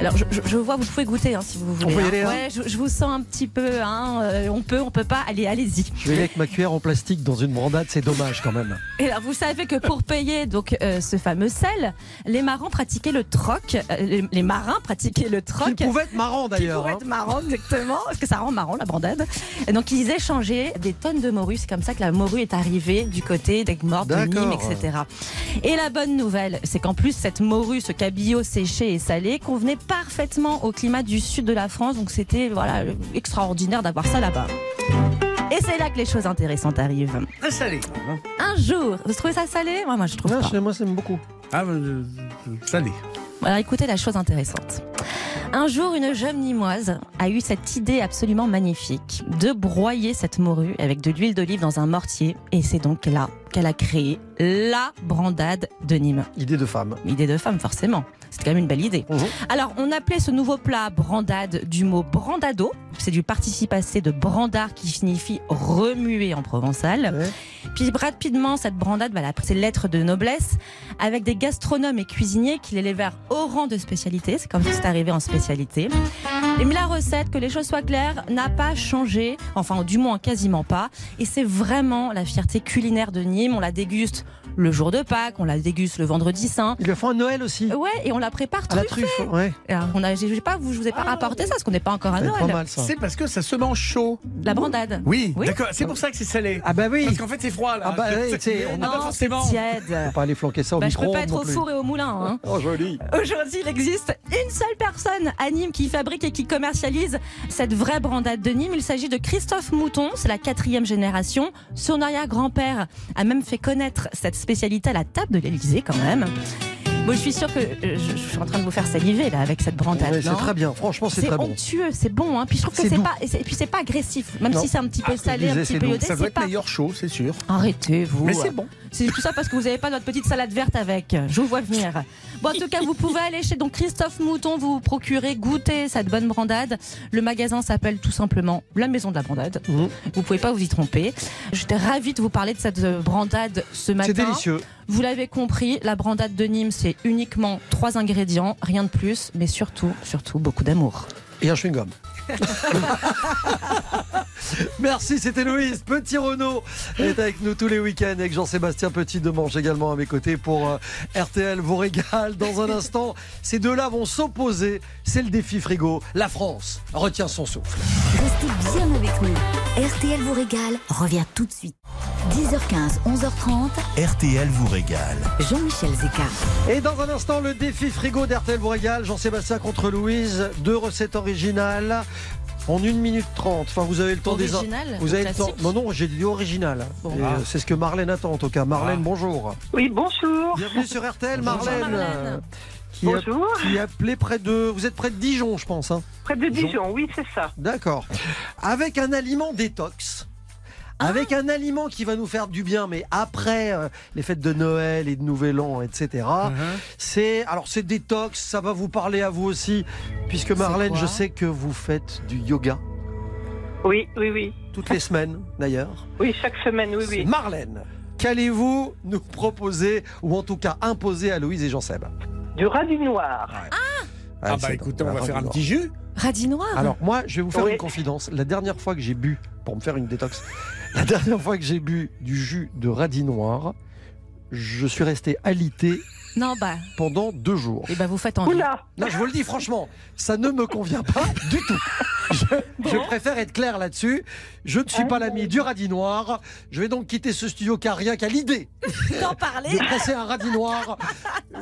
Alors je, vois, vous pouvez goûter hein, si vous voulez. peut y hein. aller, hein Ouais, je, je vous sens un petit peu. hein, euh, on peut, on peut pas. Allez, allez-y. Je vais aller avec ma cuillère en plastique dans une brandade, c'est dommage quand même. Et alors, vous savez que pour payer donc euh, ce fameux sel, les marins pratiquaient le troc. euh, les, les marins pratiquaient le troc. Qui pouvait être marrant Qui d'ailleurs. pourrait hein. être marrant, exactement, parce que ça rend marrant la brandade. Et donc ils échangeaient des tonnes de morue. C'est comme ça que la morue est arrivée du côté d'Aigues-Mortes, de Nîmes, etc. Et la bonne nouvelle, c'est qu'en plus cette morue, ce cabillaud séché et salé, convenait parfaitement au climat du sud de la France. Donc c'était voilà extraordinaire d'avoir ça là-bas. Et c'est là que les choses intéressantes arrivent. Très salé. Un jour, vous trouvez ça salé? Moi, moi, je trouve Ouais, pas. chez moi, j'aime beaucoup. Ah, euh, salé. Alors écoutez la chose intéressante. Un jour, une jeune Nîmoise a eu cette idée absolument magnifique de broyer cette morue avec de l'huile d'olive dans un mortier. Et c'est donc là qu'elle a créé la brandade de Nîmes. Idée de femme. Idée de femme, forcément. C'est quand même une belle idée. Mhm. Alors, on appelait ce nouveau plat brandade du mot brandado. C'est du participe passé de brandard qui signifie remuer en provençal. Ouais. Puis rapidement, cette brandade va la ses lettres de noblesse avec des gastronomes et cuisiniers qui l'élevèrent au rang de spécialité. C'est comme ça que c'est arrivé en spécialité. Et mais la recette, que les choses soient claires, n'a pas changé, enfin du moins quasiment pas. Et c'est vraiment la fierté culinaire de Nîmes. On la déguste le jour de Pâques, on la déguste le vendredi saint. Ils le font à Noël aussi. Ouais, et on la prépare À la truffée. truffe, ouais. Alors, on a, je sais pas, vous, je vous ai pas rapporté ça, parce qu'on n'est pas encore à C'est Noël. pas mal ça. C'est parce que ça se mange chaud. La brandade. Oui, Oui. d'accord. C'est pour ça que c'est salé. Ah bah oui. Parce qu'en fait, c'est froid là. Ah bah sais, on- Ah, pas Non, forcément. c'est tiède. Faut pas aller flanquer ça au Bah, je peux micro. pas être au four et au moulin. Hein. Oh joli. Aujourd'hui, il existe une seule personne à Nîmes qui fabrique et qui commercialise cette vraie brandade de Nîmes. Il s'agit de Christophe Mouton, c'est la quatrième génération. Son arrière-grand-père a même fait connaître cette spécialité à la table de l'Élysée quand même. Bon, je suis sûre que euh, je, je suis en train de vous faire saliver là avec cette brandade. Ouais, c'est très bien. Franchement, c'est C'est très bon. onctueux, c'est bon. Hein. Puis je trouve que C'est c'est pas et, c'est- puis c'est pas agressif, même Non. si c'est un petit peu Ah, salé, disais, un c'est petit peu iodé, Ça doit c'est être pas. meilleur chaud, c'est sûr. Arrêtez-vous. Mais c'est bon. C'est tout ça parce que vous n'avez pas notre petite salade verte avec. Je vous vois venir. Bon, en tout cas, vous pouvez aller chez donc Christophe Mouton, vous procurer, goûter cette bonne brandade. Le magasin s'appelle tout simplement La Maison de la Brandade. Mhm. Vous pouvez pas vous y tromper. J'étais ravie de vous parler de cette euh, brandade ce matin. C'est délicieux. Vous l'avez compris, la brandade de Nîmes, c'est uniquement trois ingrédients, rien de plus, mais surtout, surtout beaucoup d'amour. Et un chewing-gum. Merci, c'était Louise. Petit Renault est avec nous tous les week-ends avec Jean-Sébastien Petit Demange également à mes côtés pour euh, RTL vous régale. Dans un instant, ces deux-là vont s'opposer. C'est le défi frigo. La France retient son souffle. Restez bien avec nous. RTL vous régale revient tout de suite. 10h15, 11h30, RTL vous régale. Jean-Michel Zeka. Et dans un instant, le défi frigo d'RTL vous régale. Jean-Sébastien contre Louise. Deux recettes originales. En 1 minute 30. Enfin, vous avez le temps des. Original Vous ou avez le temps. Non, non, j'ai dit original. Bon. Euh, C'est ce que Marlène attend en tout cas. Marlène, Ah. bonjour. Oui, bonjour. Bienvenue sur RTL, Bonjour, Marlène. Qui, a, Bonjour. qui est appelée près de. Vous êtes près de Dijon, je pense. hein Près de Dijon. Dijon, oui, c'est ça. D'accord. Avec un aliment détox. Ah. Avec un aliment qui va nous faire du bien, mais après euh, les fêtes de Noël et de Nouvel An, etc. Uh-huh. C'est alors c'est détox, ça va vous parler à vous aussi, puisque Marlène, je sais que vous faites du yoga Oui, oui, oui. toutes les semaines d'ailleurs. Oui, chaque semaine, oui, C'est oui. Marlène, qu'allez-vous nous proposer ou en tout cas imposer à Louise et Jean-Seb? Du radis noir. Ah Ouais, bah c'est écoutez, on va faire un petit jus. Radis noir noir. Alors moi, je vais vous faire Oui. une confidence. La dernière fois que j'ai bu pour me faire une détox, la dernière fois que j'ai bu du jus de radis noir, je suis resté alité Non, bah, pendant deux jours. et bah vous faites envie. Oula Non, je vous le dis franchement, ça ne me convient pas du tout. Je, je préfère être clair là-dessus. Je ne suis pas l'ami du radis noir. Je vais donc quitter ce studio car rien qu'à l'idée D'en de parler presser un radis noir,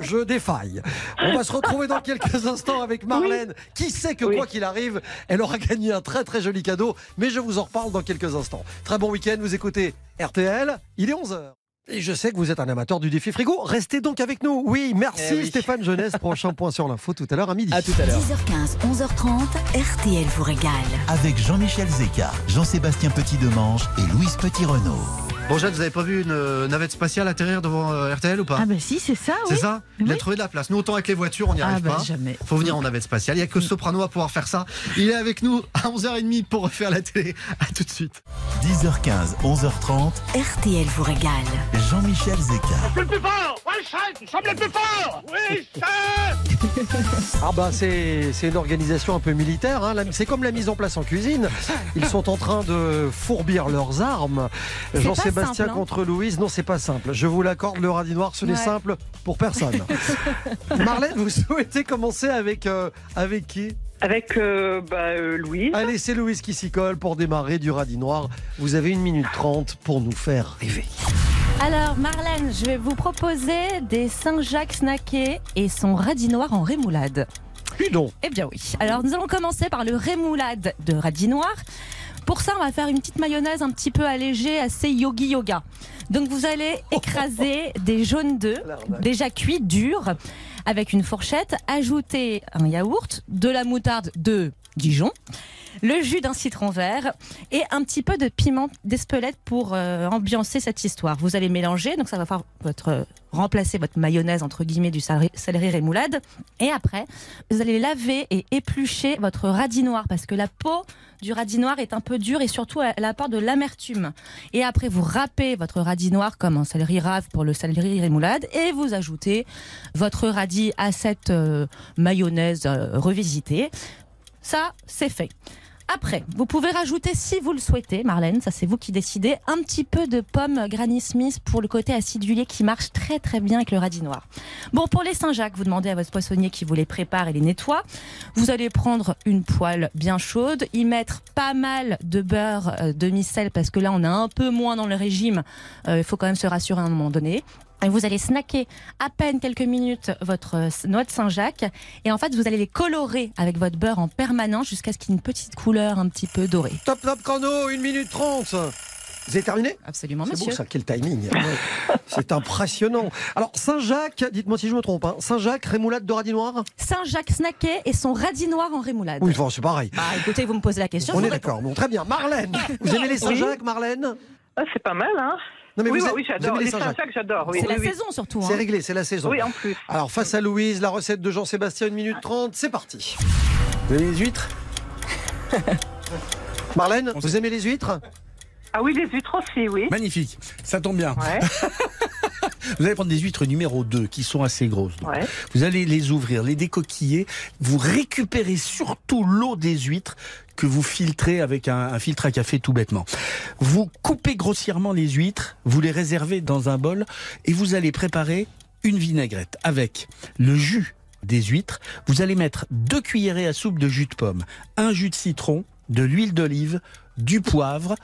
je défaille. On va se retrouver dans quelques instants avec Marlène, qui sait que Oui. quoi qu'il arrive, elle aura gagné un très très joli cadeau, mais je vous en reparle dans quelques instants. Très bon week-end, vous écoutez RTL, il est 11h. Et je sais que vous êtes un amateur du défi frigo. Restez donc avec nous. Oui, merci Eh oui. Stéphane Jeunesse. Prochain point sur l'info tout à l'heure à midi. À tout à l'heure. 10h15, 11h30, RTL vous régale. Avec Jean-Michel Zeka, Jean-Sébastien Petit-Demange et Louise Petit-Renault. Bon, Jeanne, vous avez pas vu une euh, navette spatiale atterrir devant euh, RTL ou pas? Ah bah si, c'est ça, oui. C'est ça? Il a trouvé de la place. Nous, autant avec les voitures, on n'y Ah arrive bah pas. jamais. Faut venir en navette spatiale. Il n'y a que Soprano à pouvoir faire ça. Il est avec nous à 11h30 pour refaire la télé. À tout de suite. 10h15, 11h30, RTL vous régale. Jean-Michel Zeka. Le plus fort Ouais, chef, nous sommes les plus forts Oui, chef Ah bah c'est c'est une organisation un peu militaire. hein. C'est comme la mise en place en cuisine. Ils sont en train de fourbir leurs armes. C'est Jean-Sébastien simple, hein. contre Louise. Non, c'est pas simple. Je vous l'accorde, le radis noir, ce n'est Ouais. simple pour personne. Marlène, vous souhaitez commencer avec, euh, avec qui? Avec euh, bah, euh, Louise. Allez, c'est Louise qui s'y colle pour démarrer du radis noir. Vous avez une minute trente pour nous faire rêver. Alors, Marlène, je vais vous proposer des Saint-Jacques snackés et son radis noir en rémoulade. Puis donc. Eh bien oui. Alors, nous allons commencer par le rémoulade de radis noir. Pour ça, on va faire une petite mayonnaise un petit peu allégée, assez yogi yoga. Donc, vous allez écraser des jaunes d'œufs, déjà cuits, durs, avec une fourchette, ajouter un yaourt, de la moutarde de Dijon, le jus d'un citron vert et un petit peu de piment d'Espelette pour euh, ambiancer cette histoire. Vous allez mélanger, donc ça va faire votre remplacer votre mayonnaise entre guillemets du céleri rémoulade. Et après, vous allez laver et éplucher votre radis noir parce que la peau du radis noir est un peu dure et surtout elle apporte de l'amertume. Et après, vous râpez votre radis noir comme un céleri rave pour le céleri rémoulade et vous ajoutez votre radis à cette euh, mayonnaise euh, revisitée. Ça, c'est fait. Après, vous pouvez rajouter, si vous le souhaitez, Marlène, ça c'est vous qui décidez, un petit peu de pomme Granny Smith pour le côté acidulé qui marche très très bien avec le radis noir. Bon, pour les Saint-Jacques, vous demandez à votre poissonnier qui vous les prépare et les nettoie. Vous allez prendre une poêle bien chaude, y mettre pas mal de beurre euh, demi-sel parce que là on est un peu moins dans le régime. Euh, Il faut quand même se rassurer à un moment donné. Vous allez snacker à peine quelques minutes votre euh, noix de Saint-Jacques. Et en fait, vous allez les colorer avec votre beurre en permanence jusqu'à ce qu'il y ait une petite couleur un petit peu dorée. Top, top chrono, 1 minute 30. Vous avez terminé? Absolument, C'est monsieur. beau ça, quel timing. C'est impressionnant. Alors, Saint-Jacques, dites-moi si je me trompe, hein. Saint-Jacques, rémoulade de radis noir Saint-Jacques snacké et son radis noir en rémoulade. Oui, bon, c'est pareil. Bah écoutez, vous me posez la question. On est d'accord. Bon, très bien. Marlène, vous aimez les Saint-Jacques, Marlène? Ah, c'est pas mal, hein Non, mais oui, vous a- oui, j'adore. aimez les Saint-Jacques j'adore. Oui, C'est la saison surtout. C'est hein. réglé, c'est la saison. Oui, en plus. Alors, face à Louise, la recette de Jean-Sébastien, 1 minute 30, c'est parti. Vous avez les huîtres Marlène, vous aimez les huîtres Ah oui, les huîtres aussi, oui. Magnifique, ça tombe bien. Ouais. Vous allez prendre des huîtres numéro 2 qui sont assez grosses. donc. Ouais. Vous allez les ouvrir, les décoquiller. Vous récupérez surtout l'eau des huîtres que vous filtrez avec un, un filtre à café tout bêtement. Vous coupez grossièrement les huîtres, vous les réservez dans un bol et vous allez préparer une vinaigrette avec le jus des huîtres. Vous allez mettre deux cuillerées à soupe de jus de pomme, un jus de citron, de l'huile d'olive, du poivre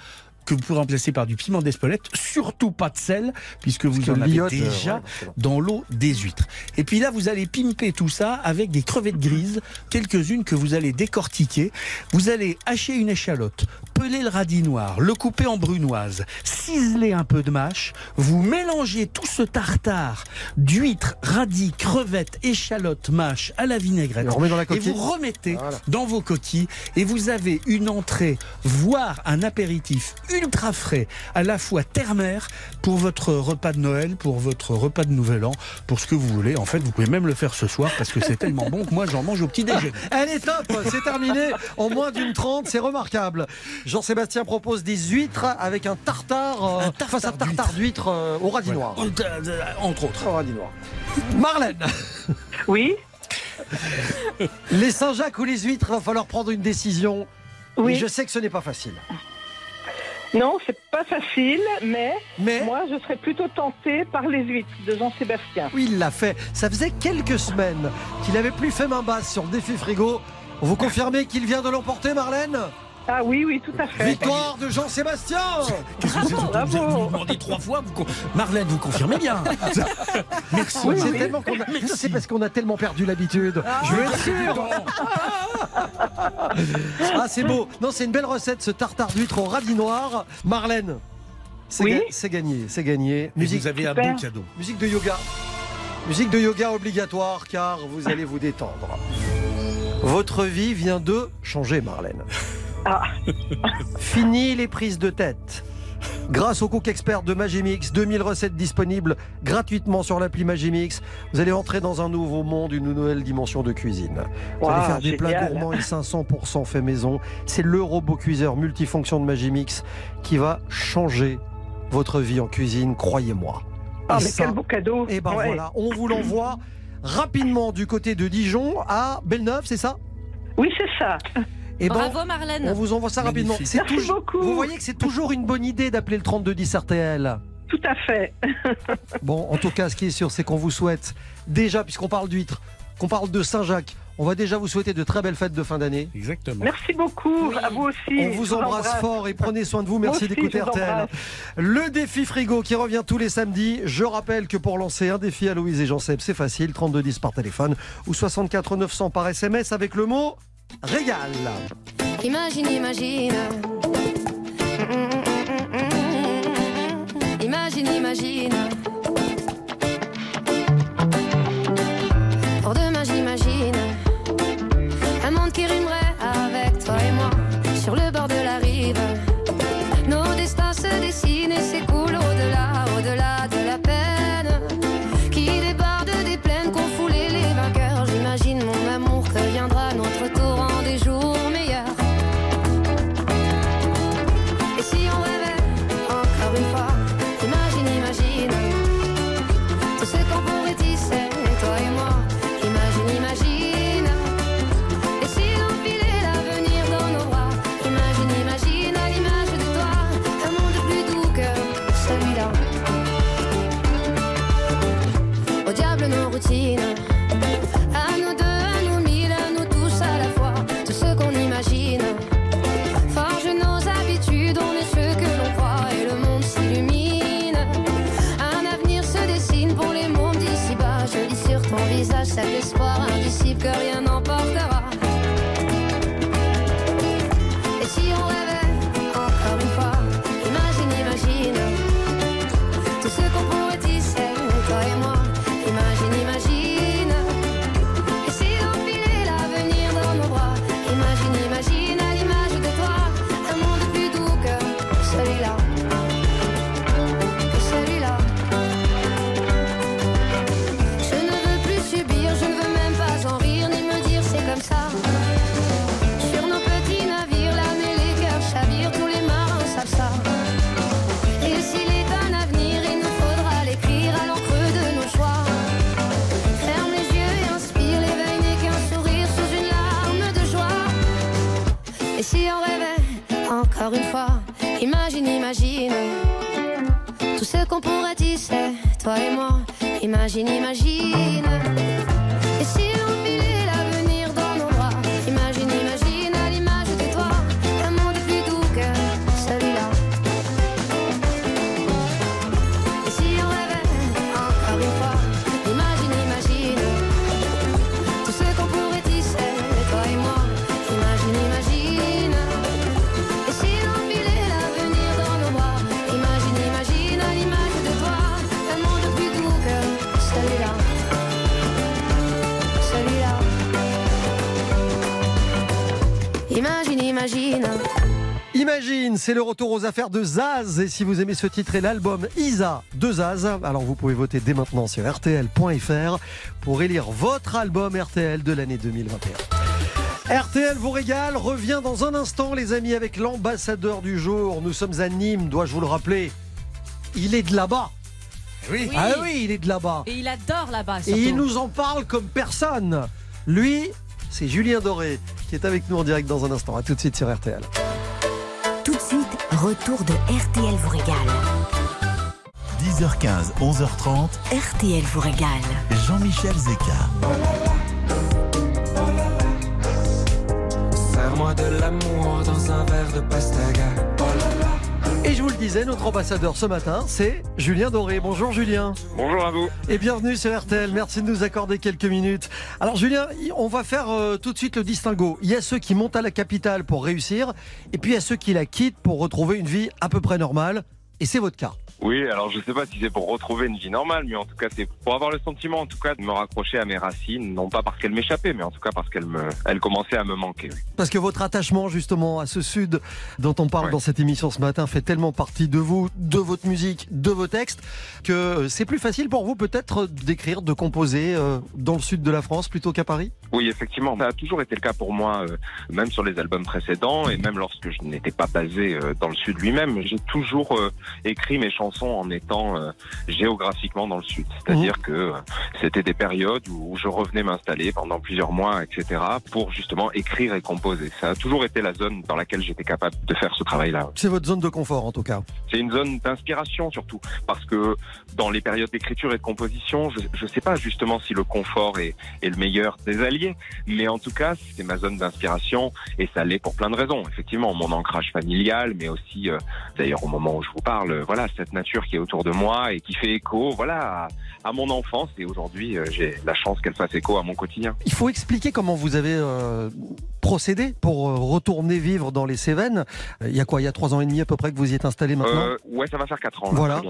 que vous pouvez remplacer par du piment d'Espelette, surtout pas de sel, puisque vous que en avez euh, déjà ouais, dans l'eau des huîtres. Et puis là, vous allez pimper tout ça avec des crevettes grises, quelques-unes que vous allez décortiquer. Vous allez hacher une échalote, peler le radis noir, le couper en brunoise, ciseler un peu de mâche. Vous mélangez tout ce tartare d'huîtres, radis, crevettes, échalotes, mâche à la vinaigrette. Et dans la Et vous remettez Voilà. dans vos coquilles et vous avez une entrée, voire un apéritif ultra frais, à la fois terre-mer pour votre repas de Noël, pour votre repas de Nouvel An, pour ce que vous voulez. En fait, vous pouvez même le faire ce soir parce que c'est tellement bon que moi j'en mange au petit déjeuner. Elle est top, c'est terminé en moins d'une trente, c'est remarquable. Jean-Sébastien propose des huîtres avec un tartare, euh, Un tartare face à tartare d'huîtres euh, au radis noir. Entre autres. Au radis noir. Marlène, Oui, les Saint-Jacques ou les huîtres, va falloir prendre une décision. Oui. Et je sais que ce n'est pas facile. Non, c'est pas facile, mais, Mais moi, je serais plutôt tentée par les huîtres de Jean-Sébastien. oui, il l'a fait. Ça faisait quelques semaines qu'il n'avait plus fait main basse sur le défi frigo. Vous confirmez qu'il vient de l'emporter, Marlène? Ah oui, oui, tout à fait. Victoire de Jean-Sébastien Qu'est-ce que c'est surtout bravo. Vous demandé trois fois. vous Marlène, vous confirmez bien. Merci. Oui, c'est Marlène. tellement qu'on a- Merci. Ça, c'est parce qu'on a tellement perdu l'habitude. Je veux être sûr. Ah, c'est beau. Non, c'est une belle recette, ce tartare d'huître au radis noir. Marlène, c'est Oui. ga- c'est gagné, c'est gagné. Musique, vous avez un beau cadeau. musique de yoga. Musique de yoga obligatoire, car vous allez vous détendre. Votre vie vient de changer, Marlène. Ah. Fini les prises de tête. Grâce au cook expert de Magimix, 2000 recettes disponibles gratuitement sur l'appli Magimix. Vous allez entrer dans un nouveau monde, une nouvelle dimension de cuisine. Vous allez faire des plats gourmands et 500% fait maison. C'est le robot cuiseur multifonction de Magimix qui va changer votre vie en cuisine, croyez-moi. Ah, mais ça, quel beau cadeau. et ben Ouais. voilà, on vous l'envoie rapidement du côté de Dijon à Belle-Neuve, c'est ça? Oui, c'est ça. Et ben, Bravo Marlène. on vous envoie ça rapidement. C'est Merci toujours- beaucoup. Vous voyez que c'est toujours une bonne idée d'appeler le 3210 RTL. Tout à fait. Bon, en tout cas, ce qui est sûr, c'est qu'on vous souhaite déjà, puisqu'on parle d'huîtres, qu'on parle de Saint-Jacques, on va déjà vous souhaiter de très belles fêtes de fin d'année. Exactement. Merci beaucoup. Oui. À vous aussi. On vous embrasse fort et prenez soin de vous. Merci d'écouter RTL. embrasse. Le défi frigo qui revient tous les samedis. Je rappelle que pour lancer un défi à Louise et Jean-Seb, c'est facile 3210 par téléphone ou 64 900 par SMS avec le mot régal. Imagine, imagine. Imagine, imagine. Pour demain, j'imagine. Un monde qui rimerait encore une fois Imagine, imagine tout ce qu'on pourrait tisser, toi et moi. Imagine, imagine. Et si l'avenir dans Imagine, c'est le retour aux affaires de Zaz. Et si vous aimez ce titre et l'album Isa de Zaz, alors vous pouvez voter dès maintenant sur RTL.fr pour élire votre album RTL de l'année 2021. RTL vous régale, revient dans un instant les amis avec l'ambassadeur du jour. Nous sommes à Nîmes, dois-je vous le rappeler? Il est de là-bas. Oui. Ah oui, il est de là-bas. Et il adore là-bas. Et il nous en parle comme personne. Lui, c'est Julien Doré qui est avec nous en direct dans un instant. A tout de suite sur RTL. Retour de RTL vous régale. 10h15, 11h30, RTL vous régale. Jean-Michel Zeka. Serre-moi de l'amour dans un verre de pastaga. Et je vous le disais, notre ambassadeur ce matin, c'est Julien Doré. Bonjour Julien. Bonjour à vous. Et bienvenue sur RTL. Merci de nous accorder quelques minutes. Alors Julien, on va faire euh, tout de suite le distinguo. Il y a ceux qui montent à la capitale pour réussir, et puis il y a ceux qui la quittent pour retrouver une vie à peu près normale. Et c'est votre cas. Oui, alors je sais pas si c'est pour retrouver une vie normale, mais en tout cas c'est pour avoir le sentiment, en tout cas, de me raccrocher à mes racines, non pas parce qu'elles m'échappaient, mais en tout cas parce qu'elles me, elles commençaient à me manquer. oui. Parce que votre attachement justement à ce sud dont on parle dans cette émission ce matin fait tellement partie de vous, de votre musique, de vos textes, que euh, c'est plus facile pour vous peut-être d'écrire, de composer euh, dans le sud de la France plutôt qu'à Paris? Oui, effectivement, ça a toujours été le cas pour moi, euh, même sur les albums précédents et même lorsque je n'étais pas basé euh, dans le sud lui-même. J'ai toujours écrit mes chansons en étant euh, géographiquement dans le sud. C'est-à-dire que euh, c'était des périodes où je revenais m'installer pendant plusieurs mois, etc., pour justement écrire et composer. Ça a toujours été la zone dans laquelle j'étais capable de faire ce travail-là. C'est votre zone de confort en tout cas. C'est une zone d'inspiration surtout, parce que dans les périodes d'écriture et de composition, je ne sais pas justement si le confort est, est le meilleur des alliés, mais en tout cas, c'est ma zone d'inspiration et ça l'est pour plein de raisons. Effectivement, mon ancrage familial, mais aussi, euh, d'ailleurs, au moment où je vous parle, voilà, cette nature qui est autour de moi et qui fait écho, voilà, à, à mon enfance. Et aujourd'hui, euh, j'ai la chance qu'elle fasse écho à mon quotidien. Il faut expliquer comment vous avez euh, procédé pour euh, retourner vivre dans les Cévennes. Il y a quoi? Il y a trois ans et demi à peu près que vous y êtes installé maintenant? Euh, ouais, ça va faire quatre ans. Là, Voilà.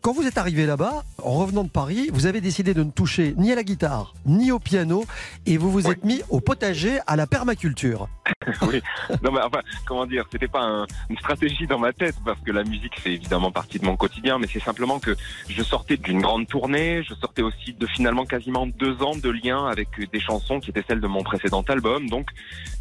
Quand vous êtes arrivé là-bas, en revenant de Paris, vous avez décidé de ne toucher ni à la guitare, ni au piano, et vous vous êtes mis au potager, à la permaculture. oui. Non, mais enfin, comment dire, c'était pas un- une stratégie dans ma tête parce que la musique fait évidemment partie de mon quotidien, mais c'est simplement que je sortais d'une grande tournée, je sortais aussi de finalement quasiment deux ans de lien avec des chansons qui étaient celles de mon précédent album, donc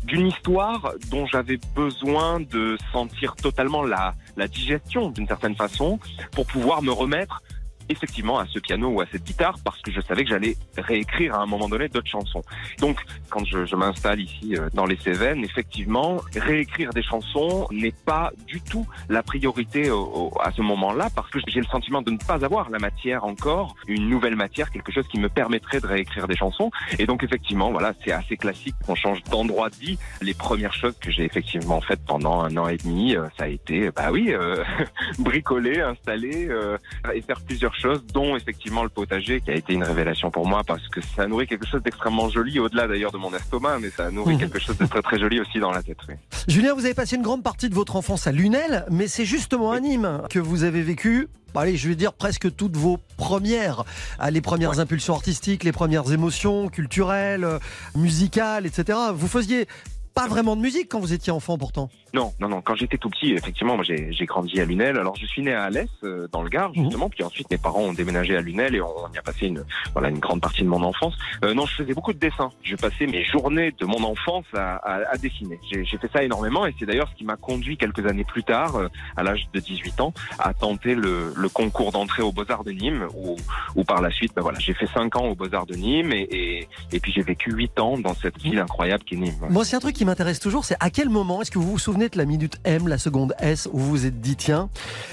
d'une histoire dont j'avais besoin de sentir totalement la, la digestion d'une certaine façon pour pouvoir me remettre effectivement à ce piano ou à cette guitare parce que je savais que j'allais réécrire à un moment donné d'autres chansons. Donc quand je, je m'installe ici euh, dans les Cévennes, effectivement, réécrire des chansons n'est pas du tout la priorité au- au- à ce moment-là parce que j'ai le sentiment de ne pas avoir la matière encore, une nouvelle matière, quelque chose qui me permettrait de réécrire des chansons. Et donc effectivement, voilà, c'est assez classique qu'on change d'endroit de vie. Les premières choses que j'ai effectivement faites pendant un an et demi, euh, ça a été, bah oui, euh, bricoler, installer euh, et faire plusieurs choses, dont effectivement le potager, qui a été une révélation pour moi parce que ça nourrit quelque chose d'extrêmement joli, au-delà d'ailleurs de mon estomac, mais ça nourrit Mhm. quelque chose de très très joli aussi dans la tête. oui. Julien, vous avez passé une grande partie de votre enfance à Lunel, mais c'est justement à Nîmes que vous avez vécu. bah, Allez, je vais dire presque toutes vos premières, ah, les premières impulsions artistiques, les premières émotions culturelles, euh, musicales, etc. Vous faisiez pas vraiment de musique quand vous étiez enfant, pourtant? Non, non, non. Quand j'étais tout petit, effectivement, moi j'ai grandi à Lunel. Alors je suis né à Alès, euh, dans le Gard, justement. Puis ensuite, mes parents ont déménagé à Lunel et on y a passé une, voilà, une grande partie de mon enfance. Euh, non, je faisais beaucoup de dessins. Je passais mes journées de mon enfance à, à, à dessiner. J'ai fait ça énormément et c'est d'ailleurs ce qui m'a conduit quelques années plus tard, euh, à l'âge de 18 ans, à tenter le, le concours d'entrée aux Beaux-Arts de Nîmes, où, où par la suite, ben voilà, j'ai fait 5 ans aux Beaux-Arts de Nîmes et, et, et puis j'ai vécu 8 ans dans cette ville incroyable qui est Nîmes. Moi, c'est un truc qui m'intéresse toujours, c'est à quel moment est-ce que vous vous souvenez la minute M, la seconde S, où vous vous êtes dit, tiens,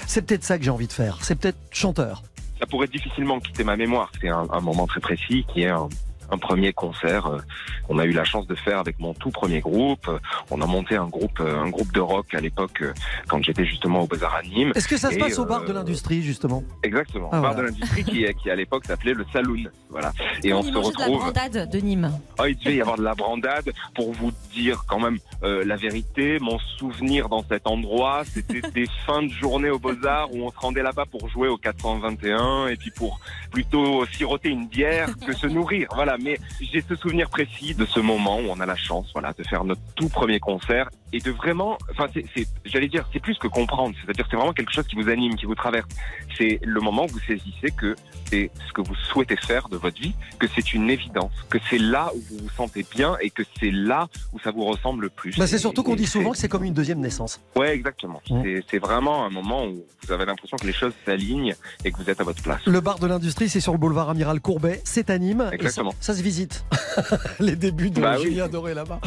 c'est peut-être ça que j'ai envie de faire, c'est peut-être chanteur. Ça pourrait difficilement quitter ma mémoire. C'est un, un moment très précis qui est un, un premier concert euh, qu'on a eu la chance de faire avec mon tout premier groupe. On a monté un groupe, euh, un groupe de rock à l'époque euh, quand j'étais justement au Beaux-Arts à Nîmes. Est-ce que ça se passe au bar de l'industrie, justement? Exactement, Ah, bar voilà. de l'industrie qui, qui à l'époque s'appelait le Saloon. Voilà. Et on Il se mangeait de la retrouve. brandade de Nîmes. Ah, il devait y avoir de la brandade. Pour vous dire quand même euh, la vérité, mon souvenir dans cet endroit, c'était des fins de journée au Beaux-Arts où on se rendait là-bas pour jouer au 421 et puis pour plutôt siroter une bière que se nourrir. Voilà, mais j'ai ce souvenir précis de ce moment où on a la chance voilà, de faire notre tout premier concert et de vraiment, enfin, c'est, j'allais dire, c'est plus que comprendre, c'est-à-dire c'est vraiment quelque chose qui vous anime, qui vous traverse. C'est le moment où vous saisissez que c'est ce que vous souhaitez faire de votre vie, que c'est une évidence, que c'est là où vous vous sentez bien et que c'est là où ça vous ressemble le plus. Bah, c'est surtout qu'on dit souvent que c'est comme une deuxième naissance. Ouais, exactement. C'est, c'est vraiment un moment où vous avez l'impression que les choses s'alignent et que vous êtes à votre place. Le bar de l'industrie, c'est sur le boulevard Amiral Courbet, c'est à Nîmes. et Exactement. ça, ça se visite. Les débuts de Bah oui. Julien Doré là-bas.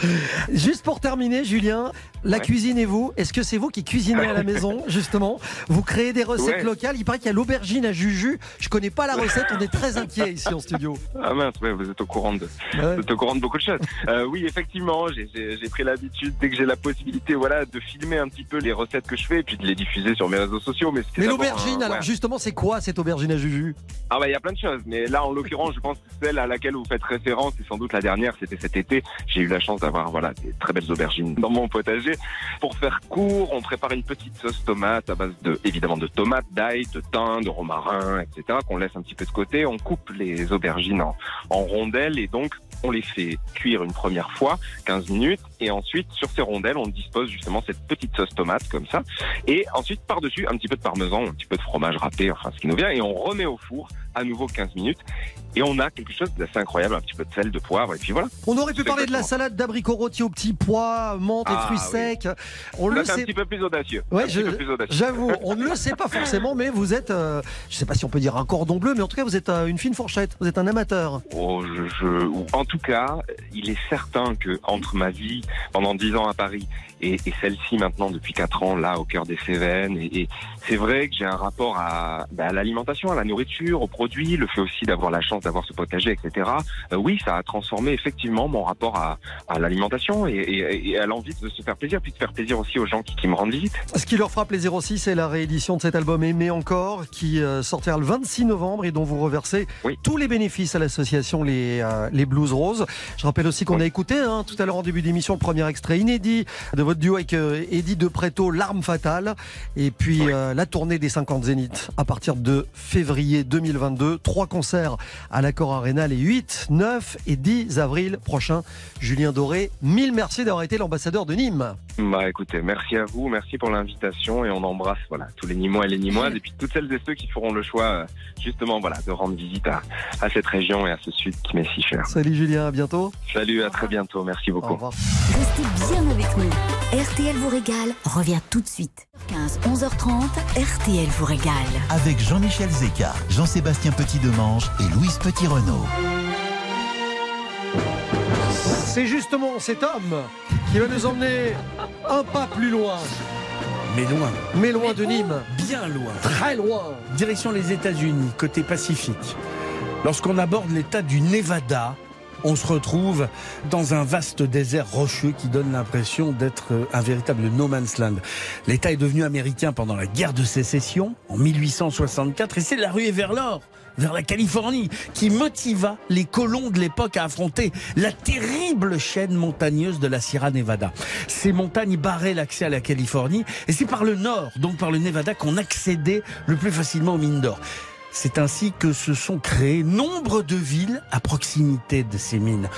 Juste pour terminer, Julien, la Ouais. cuisine et vous, est-ce que c'est vous qui cuisinez à la maison, justement Vous créez des recettes Ouais. locales. Il paraît qu'il y a l'aubergine à Juju. Je connais pas la recette, on est très inquiets ici en studio. Ah mince, ouais, vous êtes au courant de, Ouais. vous êtes au courant de beaucoup de choses. Euh, oui, effectivement, j'ai, pris l'habitude dès que j'ai la possibilité, voilà, de filmer un petit peu les recettes que je fais et puis de les diffuser sur mes réseaux sociaux. Mais, l'aubergine, alors justement, c'est quoi cette aubergine à Juju? Ah bah il y a plein de choses, mais là en l'occurrence, je pense que celle à laquelle vous faites référence, c'est sans doute la dernière, c'était cet été. J'ai eu la chance d'avoir voilà des très belles aubergines dans mon potager. Pour faire court, on prépare une petite sauce tomate à base de évidemment de tomates, d'ail, de thym, de romarin, etc. qu'on laisse un petit peu de côté. On coupe les aubergines en, en rondelles et donc on les fait cuire une première fois, 15 minutes, et ensuite sur ces rondelles, on dispose justement cette petite sauce tomate comme ça, et ensuite par-dessus un petit peu de parmesan, un petit peu de fromage râpé, enfin ce qui nous vient, et on remet au four à nouveau 15 minutes, et on a quelque chose d'assez incroyable, un petit peu de sel, de poivre, et puis voilà. On aurait pu parler de la salade d'abricots rôtis au petit pois, menthe et Ah, fruits oui. secs. On le c'est un sait. petit peu plus audacieux. Ouais, un petit je- peu plus audacieux. J'avoue, on ne le sait pas forcément, mais vous êtes, euh, je sais pas si on peut dire un cordon bleu, mais en tout cas, vous êtes euh, une fine fourchette. Vous êtes un amateur. Oh, je, je- en tout cas, il est certain que entre ma vie pendant dix ans à Paris et, et celle-ci maintenant depuis quatre ans là au cœur des Cévennes, et, et c'est vrai que j'ai un rapport à, bah, à l'alimentation, à la nourriture, aux produits, le fait aussi d'avoir la chance d'avoir ce potager, etc. Euh, oui, ça a transformé effectivement mon rapport à, à l'alimentation et, et- et à l'envie de se faire plaisir, puis de faire plaisir aussi aux gens qui, qui me rendent visite. Ce qui leur fera plaisir aussi, c'est la réédition de cet album Aimer encore, qui euh, sortira le 26 novembre et dont vous reversez tous les bénéfices à l'association les, euh, les Blues Roses. Je rappelle aussi qu'on a écouté hein, tout à l'heure en début d'émission le premier extrait inédit de votre duo avec euh, Eddie De Preto, L'arme fatale, et puis euh, la tournée des 50 Zéniths à partir de février 2022. Trois concerts à l'Accord Arena les 8, 9 et 10 avril prochains. Julien Doré, mille merci d'avoir été l'ambassadeur de Nîmes. Bah écoutez, merci à vous, merci pour l'invitation et on embrasse voilà tous les Nîmois et les Nîmoises et puis toutes celles et ceux qui feront le choix euh, justement voilà de rendre visite à, à cette région et à ce sud qui m'est si cher. Salut Julien, à bientôt. Salut, à très bientôt, merci beaucoup. Restez bien avec nous. RTL vous régale revient tout de suite. 15 11h30 RTL vous régale. Avec Jean-Michel Zeka, Jean-Sébastien Petit-Demange et Louise Petit-Renault. C'est justement cet homme qui va nous emmener un pas plus loin. Mais loin. Mais loin de Nîmes. Bien loin. Très loin. Direction les États-Unis, côté Pacifique. Lorsqu'on aborde l'état du Nevada, on se retrouve dans un vaste désert rocheux qui donne l'impression d'être un véritable no man's land. L'État est devenu américain pendant la guerre de sécession en 1864 et c'est la ruée vers l'or vers la Californie, qui motiva les colons de l'époque à affronter la terrible chaîne montagneuse de la Sierra Nevada. Ces montagnes barraient l'accès à la Californie, et c'est par le nord, donc par le Nevada, qu'on accédait le plus facilement aux mines d'or. C'est ainsi que se sont créées nombre de villes à proximité de ces mines.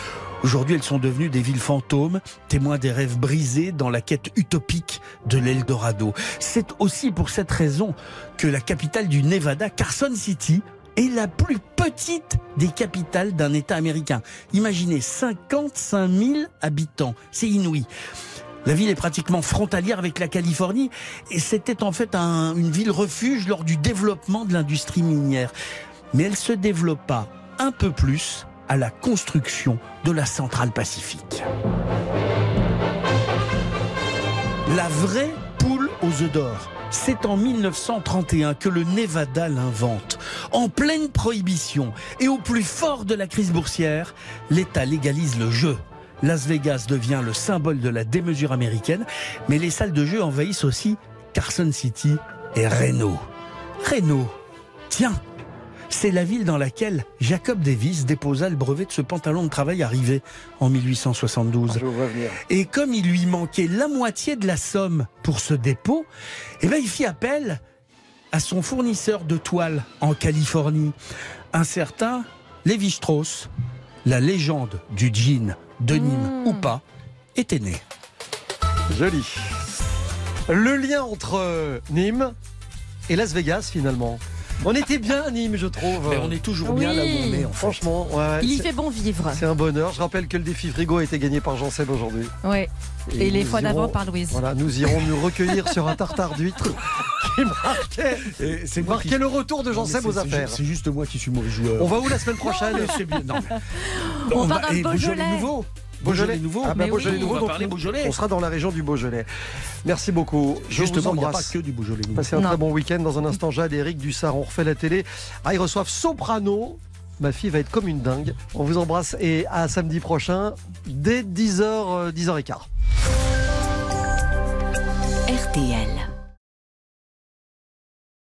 Aujourd'hui, elles sont devenues des villes fantômes, témoins des rêves brisés dans la quête utopique de l'Eldorado. C'est aussi pour cette raison que la capitale du Nevada, Carson City, est la plus petite des capitales d'un État américain. Imaginez 55 000 habitants, c'est inouï. La ville est pratiquement frontalière avec la Californie et c'était en fait un- une ville refuge lors du développement de l'industrie minière. Mais elle se développa un peu plus à la construction de la centrale pacifique. La vraie poule aux œufs d'or. C'est en 1931 que le Nevada l'invente. En pleine prohibition et au plus fort de la crise boursière, l'État légalise le jeu. Las Vegas devient le symbole de la démesure américaine, mais les salles de jeu envahissent aussi Carson City et Reno. Reno, tiens, c'est la ville dans laquelle Jacob Davis déposa le brevet de ce pantalon de travail arrivé en 1872. Je vous vois venir. Et comme il lui manquait la moitié de la somme pour ce dépôt, eh ben, il fit appel à son fournisseur de toiles en Californie, un certain Lévi Strauss, la légende du jean de Nîmes ou pas, était né. Joli. Le lien entre euh, Nîmes et Las Vegas, finalement. On était bien à Nîmes, je trouve. Mais on est toujours bien là où on est. En fait. Franchement, ouais, Il y fait bon vivre. C'est un bonheur. Je rappelle que le défi frigo a été gagné par Jean Seb aujourd'hui. Ouais. Et, les fois d'avant par Louise. Voilà, nous irons nous recueillir sur un tartare d'huîtres qui marquait, c'est moi marquait qui- le retour de Jean Seb c'est- aux affaires. C'est juste moi qui suis mauvais joueur. On va où la semaine prochaine bien. Non, mais- On va- dans le et Beaujolais. nouveau. Beaujolais nouveau. Ah bah, Beaujolais oui. nouveau, On va donc Beaujolais. On sera dans la région du Beaujolais. Merci beaucoup. Je Justement, vous il n'y a pas embrasse. que du Beaujolais. nouveau. Passez un Non. très bon week-end. Dans un instant, Jade et Eric Dussard, on refait la télé. Ah, ils reçoivent Soprano. Ma fille va être comme une dingue. On vous embrasse et à samedi prochain, dès 10h, 10h15. RTL.